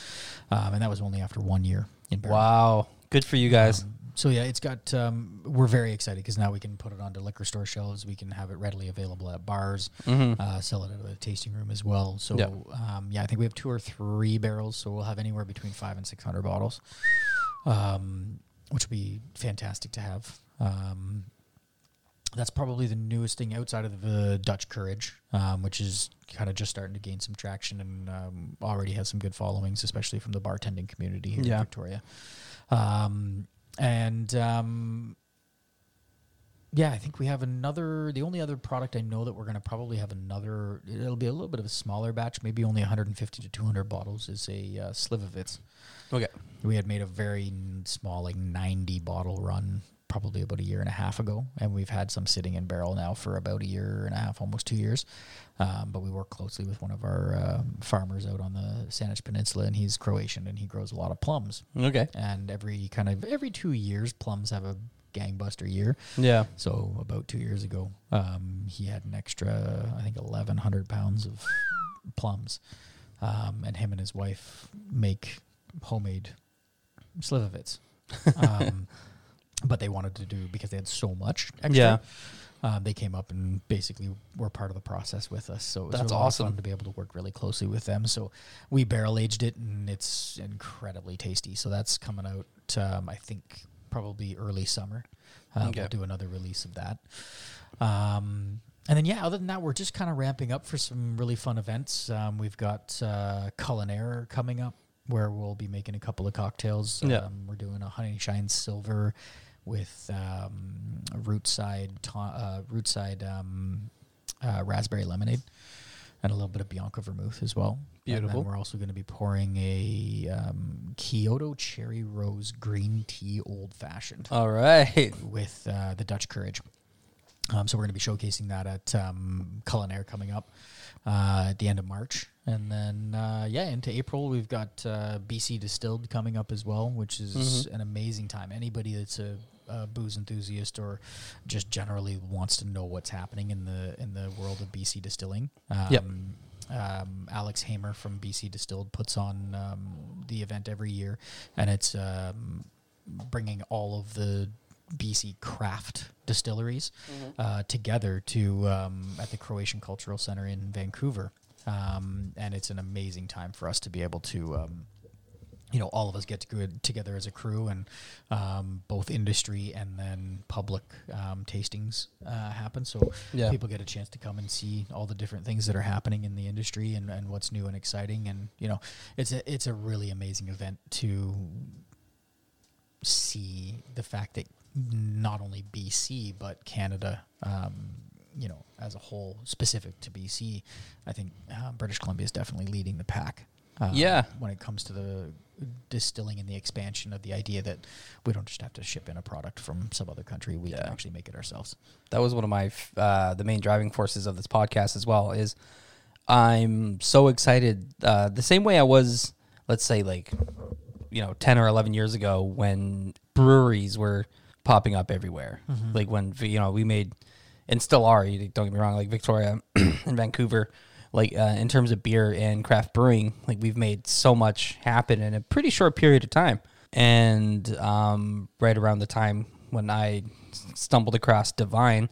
Speaker 2: um, and that was only after one year in barrel.
Speaker 1: Wow. Good for you guys.
Speaker 2: Um, so yeah, it's got. Um, we're very excited because now we can put it onto liquor store shelves. We can have it readily available at bars. Uh, sell it at a tasting room as well. So
Speaker 1: Yeah.
Speaker 2: um, yeah, I think we have two or three barrels. So we'll have anywhere between five and six hundred bottles, um, which will be fantastic to have. Um, that's probably the newest thing outside of the Dutch Courage, um, which is kind of just starting to gain some traction and um, already has some good followings, especially from the bartending community here
Speaker 1: Yeah.
Speaker 2: in Victoria. Um, and um, yeah, I think we have another. The only other product I know that we're going to probably have another. It'll be a little bit of a smaller batch, maybe only 150 to 200 bottles. Is a uh, Slivovitz.
Speaker 1: Okay.
Speaker 2: We had made a very small, like 90 bottle run probably about a year and a half ago. And we've had some sitting in barrel now for about a year and a half, almost two years. Um, but we work closely with one of our um, farmers out on the Saanich Peninsula, and he's Croatian and he grows a lot of plums.
Speaker 1: Okay.
Speaker 2: And every kind of every two years, plums have a gangbuster year.
Speaker 1: Yeah.
Speaker 2: So about two years ago, um, he had an extra, I think, eleven hundred pounds of plums, um, and him and his wife make homemade slivovitz. Um, but they wanted to do because they had so much extra.
Speaker 1: Yeah.
Speaker 2: Um, they came up and basically were part of the process with us. So it was
Speaker 1: That's
Speaker 2: of
Speaker 1: awesome.
Speaker 2: fun to be able to work really closely with them. So we barrel aged it, and it's incredibly tasty. So that's coming out, um, I think, probably early summer. Uh,
Speaker 1: Okay.
Speaker 2: We'll do another release of that. Um, and then, yeah, other than that, we're just kind of ramping up for some really fun events. Um, we've got uh, Culinaire coming up where we'll be making a couple of cocktails.
Speaker 1: Yeah.
Speaker 2: Um, we're doing a Honey Shine Silver with um, Rootside, to- uh, Rootside um, uh, Raspberry Lemonade and a little bit of Bianca Vermouth as well. And
Speaker 1: Beautiful.
Speaker 2: then we're also going to be pouring a um, Kyoto Cherry Rose Green Tea Old Fashioned
Speaker 1: All right.
Speaker 2: with uh, the Dutch Courage. Um, so we're going to be showcasing that at um, Culinaire coming up uh, at the end of March, and then uh, yeah, into April we've got uh, BC Distilled coming up as well, which is an amazing time. Anybody that's a, a booze enthusiast or just generally wants to know what's happening in the in the world of BC distilling. Um,
Speaker 1: Yep.
Speaker 2: um, Alex Hamer from BC Distilled puts on um, the event every year, and it's um, bringing all of the BC craft distilleries uh, together to um, at the Croatian Cultural Center in Vancouver, um, and it's an amazing time for us to be able to. Um, you know, all of us get to together as a crew, and um, both industry and then public um, tastings uh, happen. So
Speaker 1: Yeah.
Speaker 2: people get a chance to come and see all the different things that are happening in the industry and, and what's new and exciting. And you know, it's a it's a really amazing event to see the fact that not only BC but Canada, um, you know, as a whole, specific to BC, I think uh, British Columbia is definitely leading the pack. um,
Speaker 1: Yeah.
Speaker 2: when it comes to the distilling and the expansion of the idea that we don't just have to ship in a product from some other country; we
Speaker 1: Yeah.
Speaker 2: can actually make it ourselves.
Speaker 1: that was one of my f- uh, the main driving forces of this podcast as well is i'm so excited uh, the same way i was let's say like you know 10 or 11 years ago when breweries were popping up everywhere like when you know we made and still are you don't get me wrong like victoria and vancouver like uh, in terms of beer and craft brewing like we've made so much happen in a pretty short period of time. And um, right around the time when I stumbled across de Vine,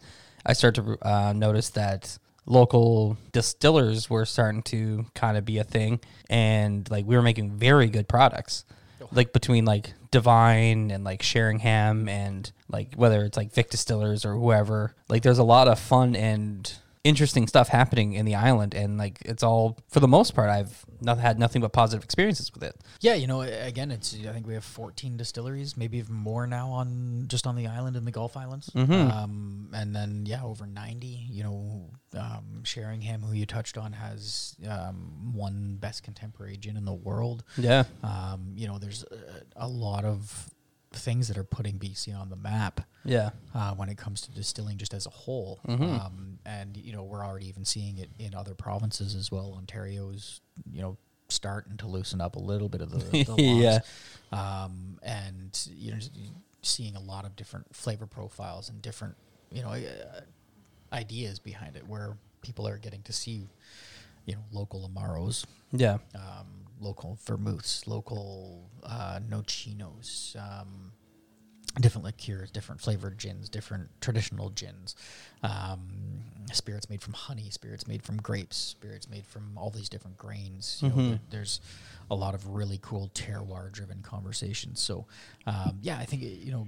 Speaker 1: I started to uh, notice that local distillers were starting to kind of be a thing, and like we were making very good products, like between like de Vine and like Sheringham and like whether it's like Vic Distillers or whoever. Like there's a lot of fun and interesting stuff happening in the island, and like it's all for the most part I've not had nothing but positive experiences with it.
Speaker 2: Yeah, you know, again, it's I think we have 14 distilleries, maybe even more now on just on the island in the Gulf Islands, um, and then yeah, over 90. You know, um, Sheringham, who you touched on, has um, one best contemporary gin in the world.
Speaker 1: Yeah.
Speaker 2: Um, you know, there's a, a lot of things that are putting BC on the map
Speaker 1: Yeah.
Speaker 2: uh, when it comes to distilling just as a whole. Um, and, you know, we're already even seeing it in other provinces as well. Ontario's, you know, starting to loosen up a little bit of the, the laws.
Speaker 1: Yeah.
Speaker 2: Um, and, you know, seeing a lot of different flavor profiles and different, you know, uh, ideas behind it where people are getting to see, you know, local Amaros,
Speaker 1: Yeah.
Speaker 2: um, local vermouths, local uh, nocinos, um, different liqueurs, different flavored gins, different traditional gins, um, spirits made from honey, spirits made from grapes, spirits made from all these different grains. You know,
Speaker 1: Mhm.
Speaker 2: there- there's a lot of really cool terroir-driven conversations. So, um, yeah, I think you know,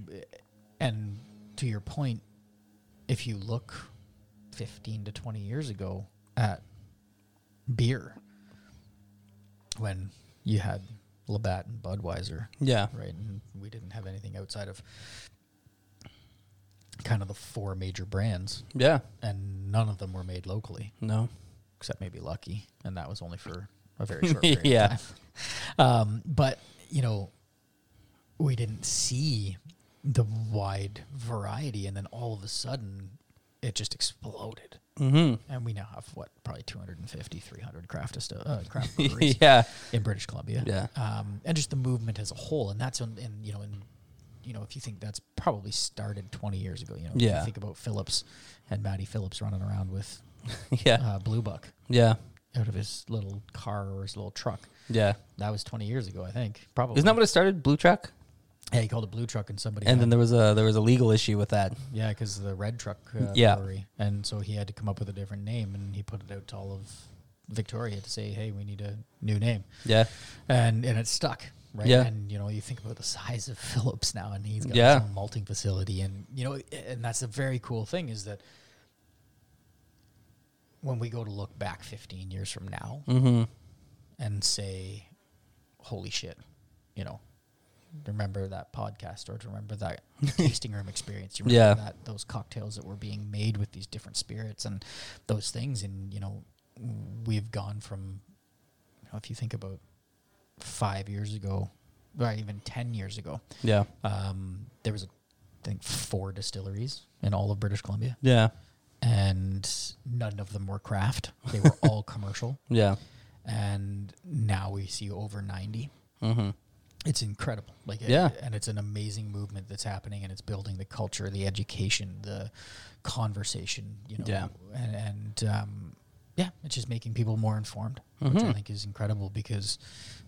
Speaker 2: and to your point, if you look 15 to 20 years ago at beer, when you had Labatt and Budweiser,
Speaker 1: Yeah.
Speaker 2: right? And we didn't have anything outside of kind of the four major brands,
Speaker 1: Yeah.
Speaker 2: and none of them were made locally,
Speaker 1: No.
Speaker 2: except maybe Lucky, and that was only for a very short period
Speaker 1: Yeah.
Speaker 2: of time. Um, but you know, we didn't see the wide variety, and then all of a sudden, it just exploded.
Speaker 1: Mm-hmm.
Speaker 2: And we now have what probably 250, 300 craft distill- uh, craft breweries
Speaker 1: yeah.
Speaker 2: in British Columbia.
Speaker 1: Yeah.
Speaker 2: Um, and just the movement as a whole, and that's in, in you know, in you know, if you think that's probably started 20 years ago, you know, if
Speaker 1: Yeah.
Speaker 2: you think about Phillips and Matty Phillips running around with
Speaker 1: Yeah.
Speaker 2: uh, Blue Buck
Speaker 1: Yeah.
Speaker 2: out of his little car or his little truck.
Speaker 1: Yeah.
Speaker 2: That was 20 years ago, I think. Probably.
Speaker 1: Isn't that what it started? Blue truck?
Speaker 2: Yeah, he called it Blue Truck, and somebody.
Speaker 1: And
Speaker 2: had-
Speaker 1: then there was a there was a legal issue with that.
Speaker 2: yeah, because the Red Truck uh,
Speaker 1: Yeah.
Speaker 2: brewery, and so he had to come up with a different name, and he put it out to all of Victoria to say, "Hey, we need a new name."
Speaker 1: Yeah.
Speaker 2: and and it stuck right
Speaker 1: Yeah.
Speaker 2: and you know you think about the size of phillips now and he's got
Speaker 1: Yeah.
Speaker 2: his own malting facility and you know and that's a very cool thing is that when we go to look back 15 years from now
Speaker 1: Mm-hmm.
Speaker 2: and say holy shit you know remember that podcast or to remember that tasting room experience you remember
Speaker 1: Yeah.
Speaker 2: that those cocktails that were being made with these different spirits and those things and you know we've gone from you know, if you think about five years ago or even 10 years ago
Speaker 1: Yeah.
Speaker 2: um, there was I think four distilleries in all of British Columbia
Speaker 1: Yeah.
Speaker 2: and none of them were craft they were all commercial
Speaker 1: Yeah.
Speaker 2: and now we see over 90
Speaker 1: Mm-hmm.
Speaker 2: It's incredible like
Speaker 1: Yeah.
Speaker 2: it, and it's an amazing movement that's happening and it's building the culture the education the conversation you know
Speaker 1: Yeah.
Speaker 2: and, and um, yeah it's just making people more informed which i
Speaker 1: Mhm.
Speaker 2: think is incredible because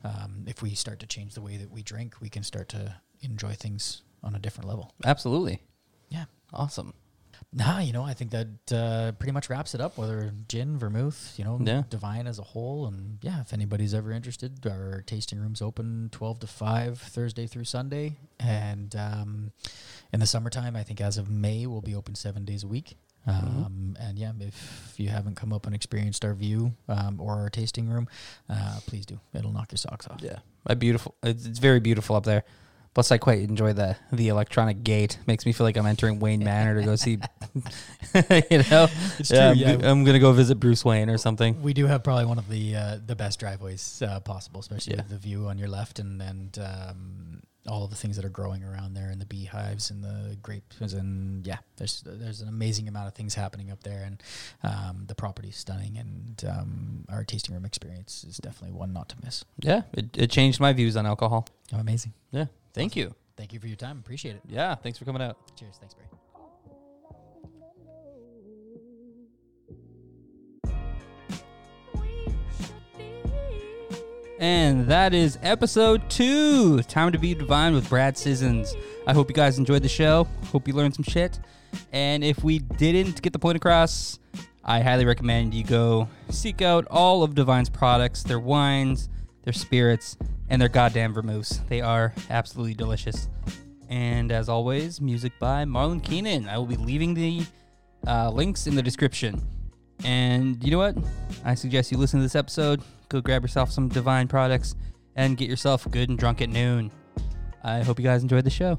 Speaker 2: um, if we start to change the way that we drink we can start to enjoy things on a different level
Speaker 1: Absolutely.
Speaker 2: yeah
Speaker 1: Awesome.
Speaker 2: Nah, you know, I think that uh, pretty much wraps it up. Whether gin, vermouth, you know,
Speaker 1: Yeah.
Speaker 2: de Vine as a whole, and yeah, if anybody's ever interested, our tasting room's open twelve to five Thursday through Sunday, and um, in the summertime, I think as of May, we'll be open seven days a week.
Speaker 1: Mhm.
Speaker 2: Um, and yeah, if you haven't come up and experienced our view um, or our tasting room, uh, please do. It'll knock your socks off.
Speaker 1: Yeah. A beautiful. It's, it's very beautiful up there. Plus, I quite enjoy the the electronic gate. Makes me feel like I'm entering Wayne Manor to go see. you know,
Speaker 2: It's
Speaker 1: Yeah, I'm,
Speaker 2: true, yeah.
Speaker 1: g- I'm gonna go visit Bruce Wayne or something.
Speaker 2: We do have probably one of the uh, the best driveways uh, possible, especially
Speaker 1: Yeah.
Speaker 2: with the view on your left and and um, all of the things that are growing around there, and the beehives and the grapes, and yeah, there's there's an amazing amount of things happening up there, and um, the property's stunning, and um, our tasting room experience is definitely one not to miss.
Speaker 1: Yeah, it, it changed my views on alcohol.
Speaker 2: Oh, amazing!
Speaker 1: Yeah. Thank you.
Speaker 2: Thank you for your time. Appreciate it.
Speaker 1: Yeah. Thanks for coming out.
Speaker 2: Cheers. Thanks, Barry.
Speaker 1: And that is episode two. Time to be divine with Brad Sissons. I hope you guys enjoyed the show. Hope you learned some shit. And if we didn't get the point across, I highly recommend you go seek out all of de Vine's products, their wines, their spirits, and their goddamn vermouths. They are absolutely delicious. And as always, music by Marlon Keenan. I will be leaving the uh, links in the description. And you know what? I suggest you listen to this episode, go grab yourself some de Vine products, and get yourself good and drunk at noon. I hope you guys enjoyed the show.